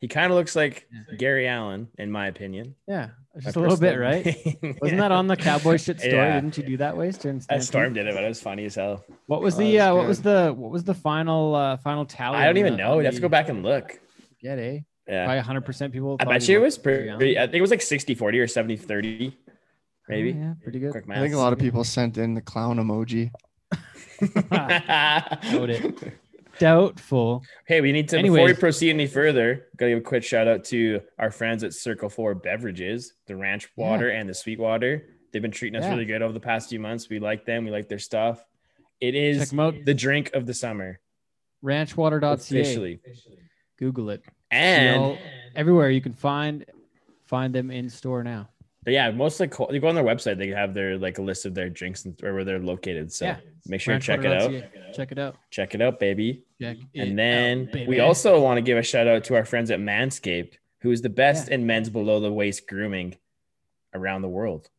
He kind of looks like Gary Allan, in my opinion. Yeah, just My a little bit, personal- right? [laughs] Wasn't that on the Cowboy Shit story? Yeah. Didn't you do that way during That Stampede? Storm did it, but it was funny as hell. What was Oh, the that's uh, what was the what was the final uh, final tally? I don't even the- know. on You have to go back and look. Get eh? Yeah. Probably 100 percent people. I bet he you it was Gary pretty. I think it was like 60 40 or 70 30. Maybe. Oh, yeah, pretty good. Quick I think a lot of people sent in the clown emoji. [laughs] [laughs] Doubt it. Doubtful. hey, we need to before we proceed any further, gotta give a quick shout out to our friends at Circle Four Beverages, the ranch water and the sweet water. They've been treating us Yeah. really good over the past few months. We like them, we like their stuff. It is the drink of the summer. Ranchwater.ca. Officially. Google it. And everywhere you can find find them in store now. But yeah, most like you go on their website, they have their like a list of their drinks and where they're located. So Yeah. make sure you check it out. Ranchwater.ca. Check it out. Check it out, baby. Check And then out, baby. we also want to give a shout out to our friends at Manscaped, who is the best in men's below the waist grooming around the world.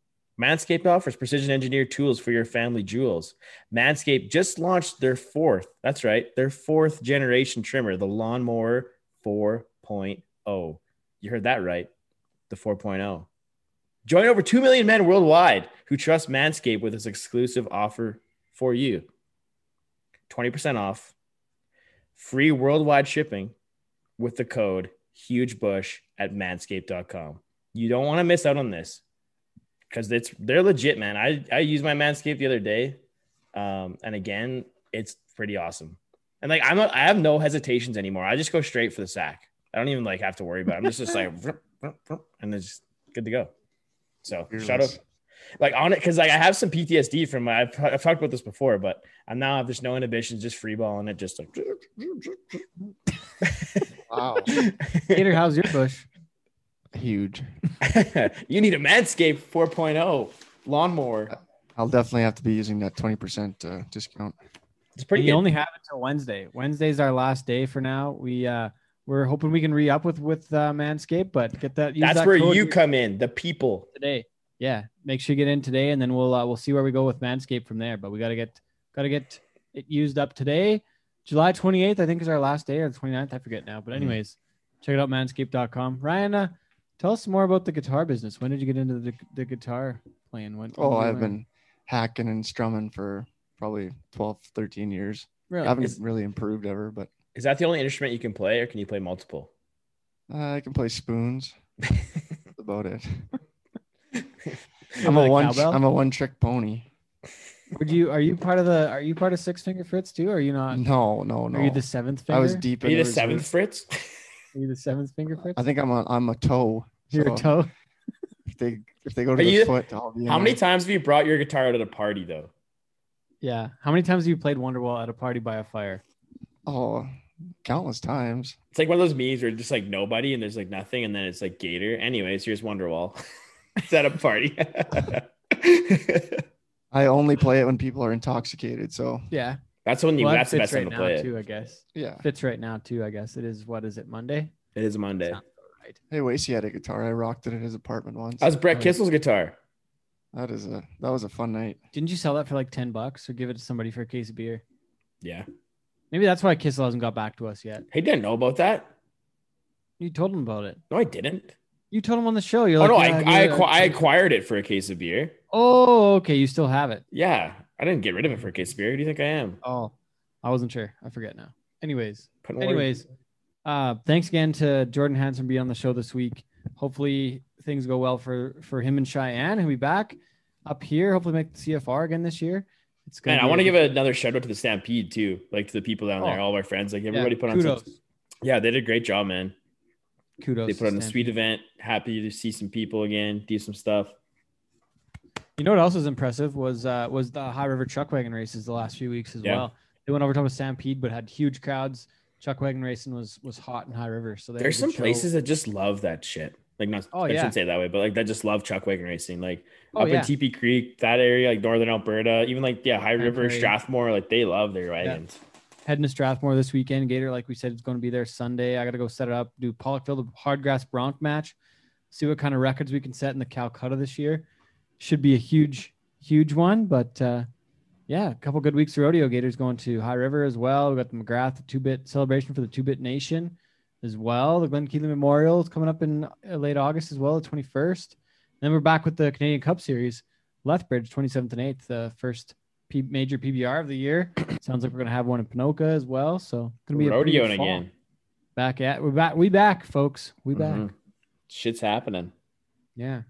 Manscaped offers precision engineered tools for your family jewels. Manscaped just launched their fourth, that's right, their fourth generation trimmer, the Lawnmower 4.0. You heard that right, the 4.0. Join over 2 million men worldwide who trust Manscaped with this exclusive offer for you 20% off, free worldwide shipping with the code hugebush at manscaped.com. You don't want to miss out on this because it's they're legit, man. I, I used my Manscaped the other day. Um, and again, it's pretty awesome. And like I'm not, I have no hesitations anymore. I just go straight for the sack. I don't even like have to worry about it. I'm just, just like [laughs] and it's good to go. So shout out like on it because like I have some PTSD from my I've, I've talked about this before, but I'm now have just no inhibitions, just free balling it, just like Wow. [laughs] Gator, how's your bush? Huge. [laughs] you need a Manscaped 4.0 lawnmower. I'll definitely have to be using that 20% uh, discount. It's pretty you good. only have it till Wednesday. Wednesday's our last day for now. We uh we're hoping we can re up with with uh, Manscaped, but get that. use That's that where code you come in, the people. today. Yeah, make sure you get in today, and then we'll uh, we'll see where we go with Manscaped from there. But we gotta get gotta get it used up today. July 28th, I think, is our last day, or the 29th. I forget now. But Mhm. anyways, check it out, manscaped.com. Ryan, uh, tell us more about the guitar business. When did you get into the, the guitar playing? When? when Oh, did I've learn? been hacking and strumming for probably 12, 13 years. really. I haven't Is- really improved ever, but Is that the only instrument you can play, or can you play multiple? uh, I can play spoons. [laughs] That's about it. [laughs] I'm a one. cowbell? I'm a one trick pony. Would you? Are you part of the? Are you part of Six Finger Fritz too? Or are you not? No, no, no. Are you the seventh finger? I was deep Are you the reserve. seventh Fritz? Are you the seventh finger Fritz? I think I'm a I'm a toe. You're a toe. If they if they go Are to the you- foot, I'll be in How many there. times have you brought your guitar out at a party though? Yeah. How many times have you played Wonderwall at a party by a fire? Oh, countless times. It's like one of those memes where just like nobody and there's like nothing, and then it's like Gator. Anyways, here's Wonderwall. [laughs] it's at a party. [laughs] I only play it when people are intoxicated. So Yeah. that's when you. Well, that's the fits best time right to now play it. too, I guess. yeah. Fits right now too, I guess. It is what is it, Monday? It is Monday. Right. Hey, Wasey had a guitar. I rocked it at his apartment once. How's Brett Oh, yeah. Kissel's guitar? That is a that was a fun night. Didn't you sell that for like ten bucks or give it to somebody for a case of beer? Yeah. Maybe that's why Kissel hasn't got back to us yet. He didn't know about that. You told him about it. No, I didn't. You told him on the show. You're Oh like, no, "Yeah, I I, acqu- I acquired it for a case of beer. Oh, okay. You still have it. Yeah, I didn't get rid of it for a case of beer. Who do you think I am? Oh, I wasn't sure. I forget now. Anyways, anyways, uh, thanks again to Jordan Hanson being on the show this week. Hopefully things go well for for him and Cheyenne. He'll be back up here. Hopefully make the CFR again this year. It's gonna man, I want to give another shout out to the Stampede too, like to the people down there, Oh. all of our friends, like Yeah, everybody put on. Some, yeah, they did a great job, man. kudos. They put on a sweet event. Happy to see some people again, do some stuff. You know what else was impressive was uh, was the High River Chuck Wagon races the last few weeks as Yeah. well. They went over top of Stampede, but had huge crowds. Chuck Wagon racing was was hot in High River. So There's some show. places that just love that shit. Like not, Oh, I yeah. shouldn't say it that way, but like that just love chuck wagon racing. Like Oh, up yeah. in Teepee Creek, that area, like northern Alberta, even like yeah, High River. Strathmore, like they love their wagons. heading to Strathmore this weekend. Gator, like we said, is going to be there Sunday. I got to go set it up, do Pollockville, the hard grass bronc match, see what kind of records we can set in the Calcutta this year. Should be a huge, huge one. But uh, yeah, a couple good weeks of rodeo. Gators going to High River as well. We got the McGrath, the two bit celebration for the two bit nation as well. The Glen Keeley Memorial is coming up in uh, late August as well, the 21st. And Then we're back with the Canadian Cup Series, Lethbridge, 27th and 8th, the first P- major PBR of the year. [clears throat] Sounds like we're gonna have one in Ponoka as well. So gonna be a Rodeoing again. Back at we're back. We back, folks. We back. Mhm. Shit's happening. Yeah.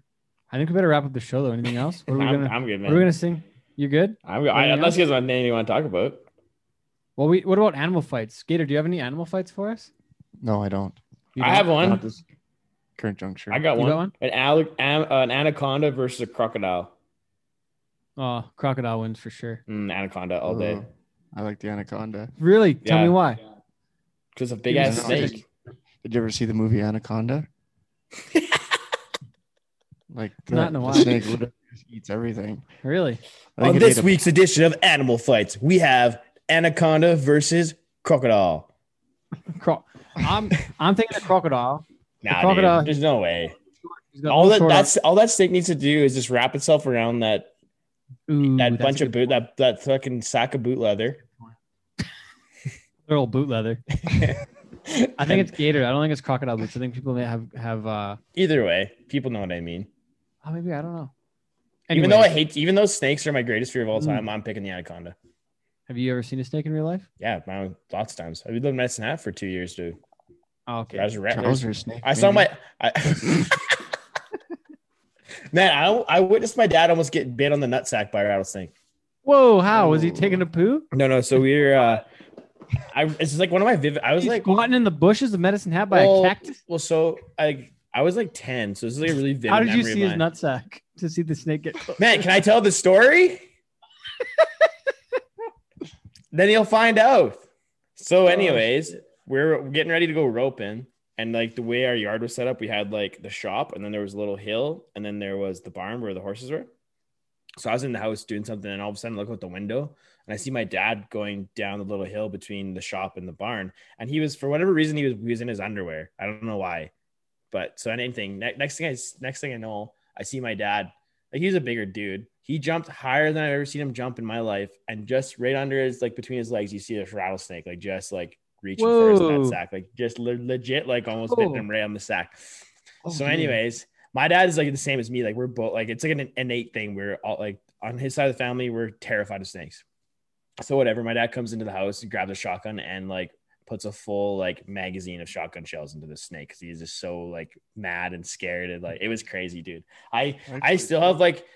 I think we better wrap up the show though. Anything else? What are we [laughs] I'm, gonna I'm good, What are we man. gonna sing? You good? I'm, I, unless else? you guys want anything you want to talk about. Well, we. What about animal fights? Gator, do you have any animal fights for us? No, I don't. I don't? have one. at this current juncture. I got one. got one? An, al- am, an anaconda versus a crocodile. Oh, crocodile wins for sure. Mm, anaconda all day. Oh, I like the anaconda. Really? Tell Yeah. me why. Because a big Give me ass specific. snake. Did you ever see the movie Anaconda? [laughs] Like Not in the, a the while. snake literally just eats everything. Really? I think On it this ate a- week's edition of Animal Fights, we have anaconda versus crocodile. Cro- I'm I'm thinking a crocodile. Nah, crocodile- dude, there's no way. All that that's all that snake needs to do is just wrap itself around that. Ooh, that bunch of good boot that that fucking sack of boot leather. little boot leather. [laughs] I think it's gator. I don't think it's crocodile boots. I think people may have have. uh Either way, people know what I mean. Oh, maybe I don't know. Even though I hate, even though snakes are my greatest fear of all Mm. time, I'm picking the anaconda. Have you ever seen a snake in real life? Yeah, my, lots of times. I lived in Medicine Hat for two years, dude. Oh, okay. I was a rat. Trouser snake. I saw my. I, [laughs] Man, I, I witnessed my dad almost get bit on the nutsack by a rattlesnake. Whoa! How was he taking a poo? No, no. So we were. Uh, I it's just like one of my vivid. I was He's like, squatting in the bushes of Medicine Hat by well, a cactus. well, so I I was like ten, so this is like a really vivid. How did you memory of see his mine. nutsack to see the snake get? Man, can I tell the story? [laughs] then you'll find out. So, anyways, we're getting ready to go roping, and like the way our yard was set up, we had like the shop, and then there was a little hill, and then there was the barn where the horses were. So I was in the house doing something, and all of a sudden, I look out the window, and I see my dad going down the little hill between the shop and the barn, and he was for whatever reason he was he was in his underwear. I don't know why, but so anything. Ne- next thing I next thing I know, I see my dad. Like he's a bigger dude. He jumped higher than I've ever seen him jump in my life, and just right under his like between his legs, you see this rattlesnake, like just like reaching for his Whoa. nut sack, like just le- legit, like almost Oh. him right on the sack. Oh, so, anyways, my dad is like the same as me. Like we're both like it's like an innate thing. We're all like on his side of the family, we're terrified of snakes. So whatever, my dad comes into the house, grabs a shotgun, and like puts a full like magazine of shotgun shells into the snake because he's just so like mad and scared and like it was crazy, dude. I I still have like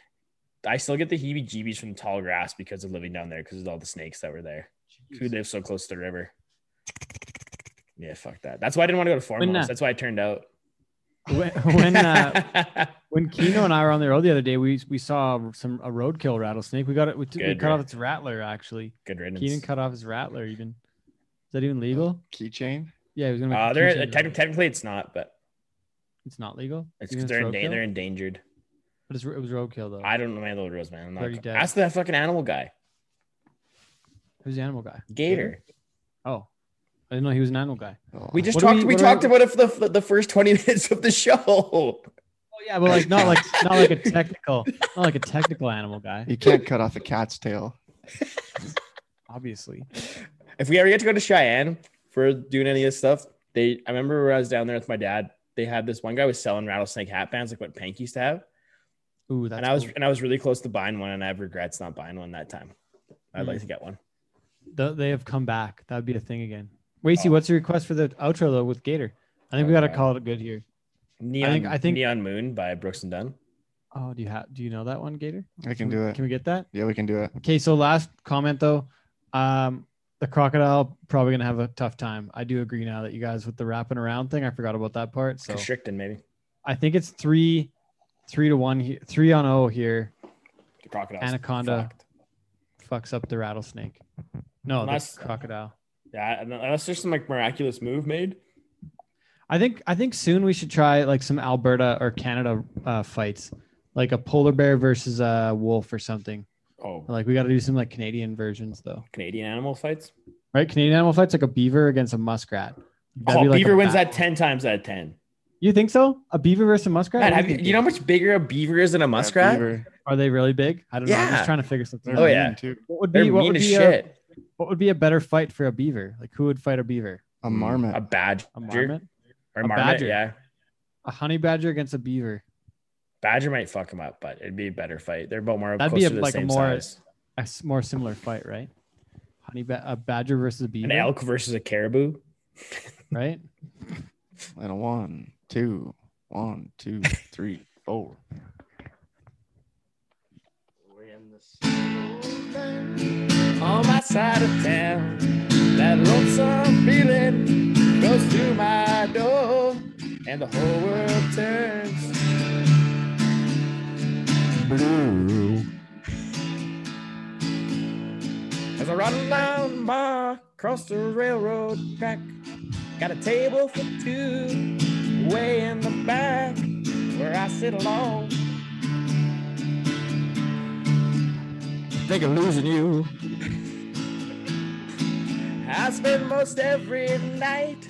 I still get the heebie-jeebies from the tall grass because of living down there because of all the snakes that were there. Who lives so close to the river? Yeah, fuck that. That's why I didn't want to go to When, Foremost. uh, That's why I turned out. when when, uh, [laughs] when Kino and I were on the road the other day, we we saw some a roadkill rattlesnake. We got it. We, t- we cut off its rattler. Actually, Good riddance. Keenan cut off his rattler. Even is that even legal? keychain. Yeah, he was gonna. Make Uh, they're keychain techni- out of it. technically it's not, but It's not legal. it's because they're, it's endan- they're endangered. But it's, it was roadkill though. I don't know my little rules, man. I'm not. Already dead. Ask that fucking animal guy, Who's the animal guy? Gator. Oh, I didn't know he was an animal guy. Oh, We just What do talked. we- We, what do we- talked about it for the the first twenty [laughs] minutes of the show. Oh yeah, but like not like not like a technical, not like a technical animal guy. you can't cut off a cat's tail. [laughs] Obviously. if we ever get to go to Cheyenne for doing any of this stuff, they I remember when I was down there with my dad. They had this one guy was selling rattlesnake hat bands, like what Pank used to have. Ooh, that's and I was cool. and I was really close to buying one, and I have regrets not buying one that time. I'd Mm. like to get one. Th- they have come back. That would be a thing again. Wacy, Oh. what's your request for the outro though with Gator? I think we Oh, got to call it good here. Neon, think- I think- Neon Moon by Brooks and Dunn. Oh, do you have? Do you know that one, Gator? I can we- do it. Can we get that? Yeah, we can do it. Okay, so last comment though, um, the crocodile probably gonna have a tough time. I do agree now that you guys with the wrapping around thing. I forgot about that part. So Constricting, maybe. I think it's three, three to one, three on O here. The crocodile. Anaconda. Fucks up the rattlesnake. No, the crocodile. Yeah, unless there's some like miraculous move made. I think I think soon we should try like some Alberta or Canada uh, fights, like a polar bear versus a wolf or something. Oh, Like we got to do some like Canadian versions though, Canadian animal fights. right? Canadian animal fights like a beaver against a muskrat. Oh, like beaver wins bat- that ten times out of ten. You think so? A beaver versus a muskrat? Man, have you, you know how much bigger a beaver is than a muskrat? beaver. Are they really big? I don't know. I'm Yeah. just trying to figure something. They're Oh, out. yeah. mean, too. What would They're be what mean would as be a, shit. what would be a better fight for a beaver? Like who would fight a beaver? A hmm, marmot. A badger A marmot? or A marmot, badger. yeah. A honey badger against a beaver? Badger might fuck him up, but it'd be a better fight. They're both more That'd close be a- to the like a same more- size. A s- more similar fight, right? Honey ba- a badger versus a beaver, An elk versus a caribou. [laughs] right? And a one, two, one, two, three, four. On my side of town, that lonesome feeling goes through my door, and the whole world turns blue. As I run down bar across the railroad track, got a table for two way in the back where I sit alone. Think of losing you. I spend most every night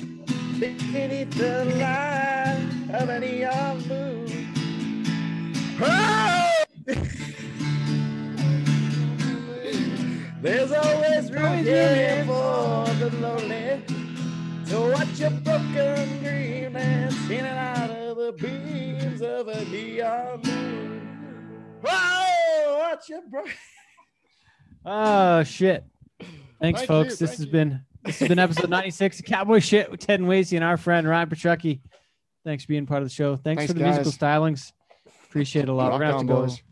beneath the light of any neon moon. Oh! [laughs] There's always room here for the lonely. So watch your broken dream and spinning out of the beams of a neon moon. Whoa! Watch your broken. Oh [laughs] ah, shit. Thanks, Thank folks. you, this has you. been this has been episode 96 of Cowboy Shit with Ted and Wasey and our friend Ryan Petrucki. Thanks for being part of the show. Thanks, Thanks, for the musical stylings. Appreciate it a lot. Rock We're gonna have on, to go, boys.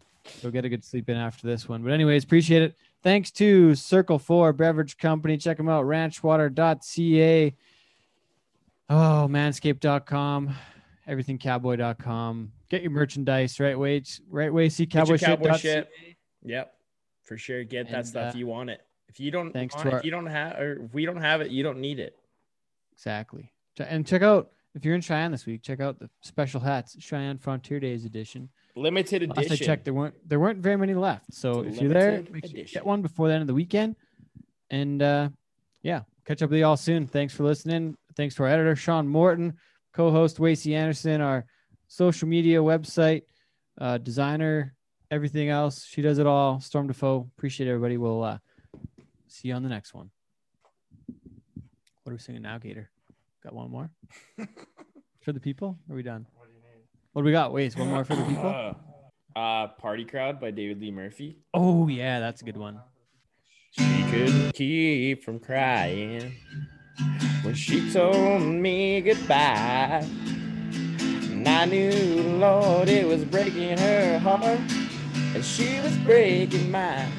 go get a good sleep in after this one. But anyways, appreciate it. Thanks to Circle 4 Beverage Company. Check them out, ranchwater.ca. Oh, manscaped.com, everythingcowboy.com. Get your merchandise, right way, right way. See cowboy shit. cowboy shit. Yep, for sure. Get that stuff. uh, you want it. If you don't, thanks to our- if you don't have, or if we don't have it, you don't need it. Exactly. And check out if you're in Cheyenne this week. Check out the special hats, Cheyenne Frontier Days edition. Limited Last I edition. checked, there weren't there weren't very many left. So It's if you're there, make sure you get one before the end of the weekend. And uh, yeah, catch up with you all soon. Thanks for listening. Thanks to our editor Sean Morton, co-host Wasey Anderson, our social media website uh, designer, everything else. She does it all. Storm Defoe. Appreciate everybody. We'll uh, see you on the next one. What are we singing now, Gator? Got one more [laughs] for the people? Are we done? What do we got? Wait, one more for the people. Uh, Party Crowd by David Lee Murphy. Oh yeah, that's a good one. She couldn't keep from crying when she told me goodbye. And I knew, Lord, it was breaking her heart, and she was breaking mine.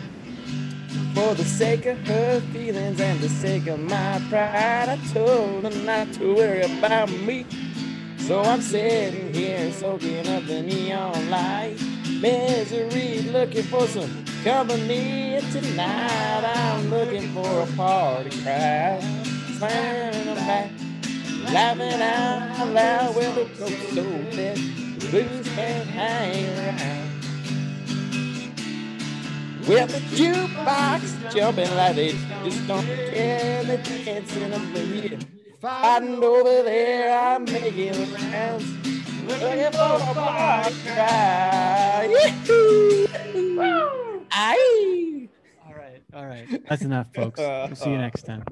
For the sake of her feelings and the sake of my pride, I told her not to worry about me. So I'm sitting here soaking up the neon light. Misery looking for some company. And Tonight I'm looking for a party crowd. Slamming them back, laughing out loud. Well, it goes so that the blues can't hang around. With the jukebox jumping like they just don't care. They're dancing up here. Fighting over there, I'm making rounds. Looking for a party crowd. Yee-hoo! Aye. All right, all right. That's enough, folks. [laughs] We'll see you next time.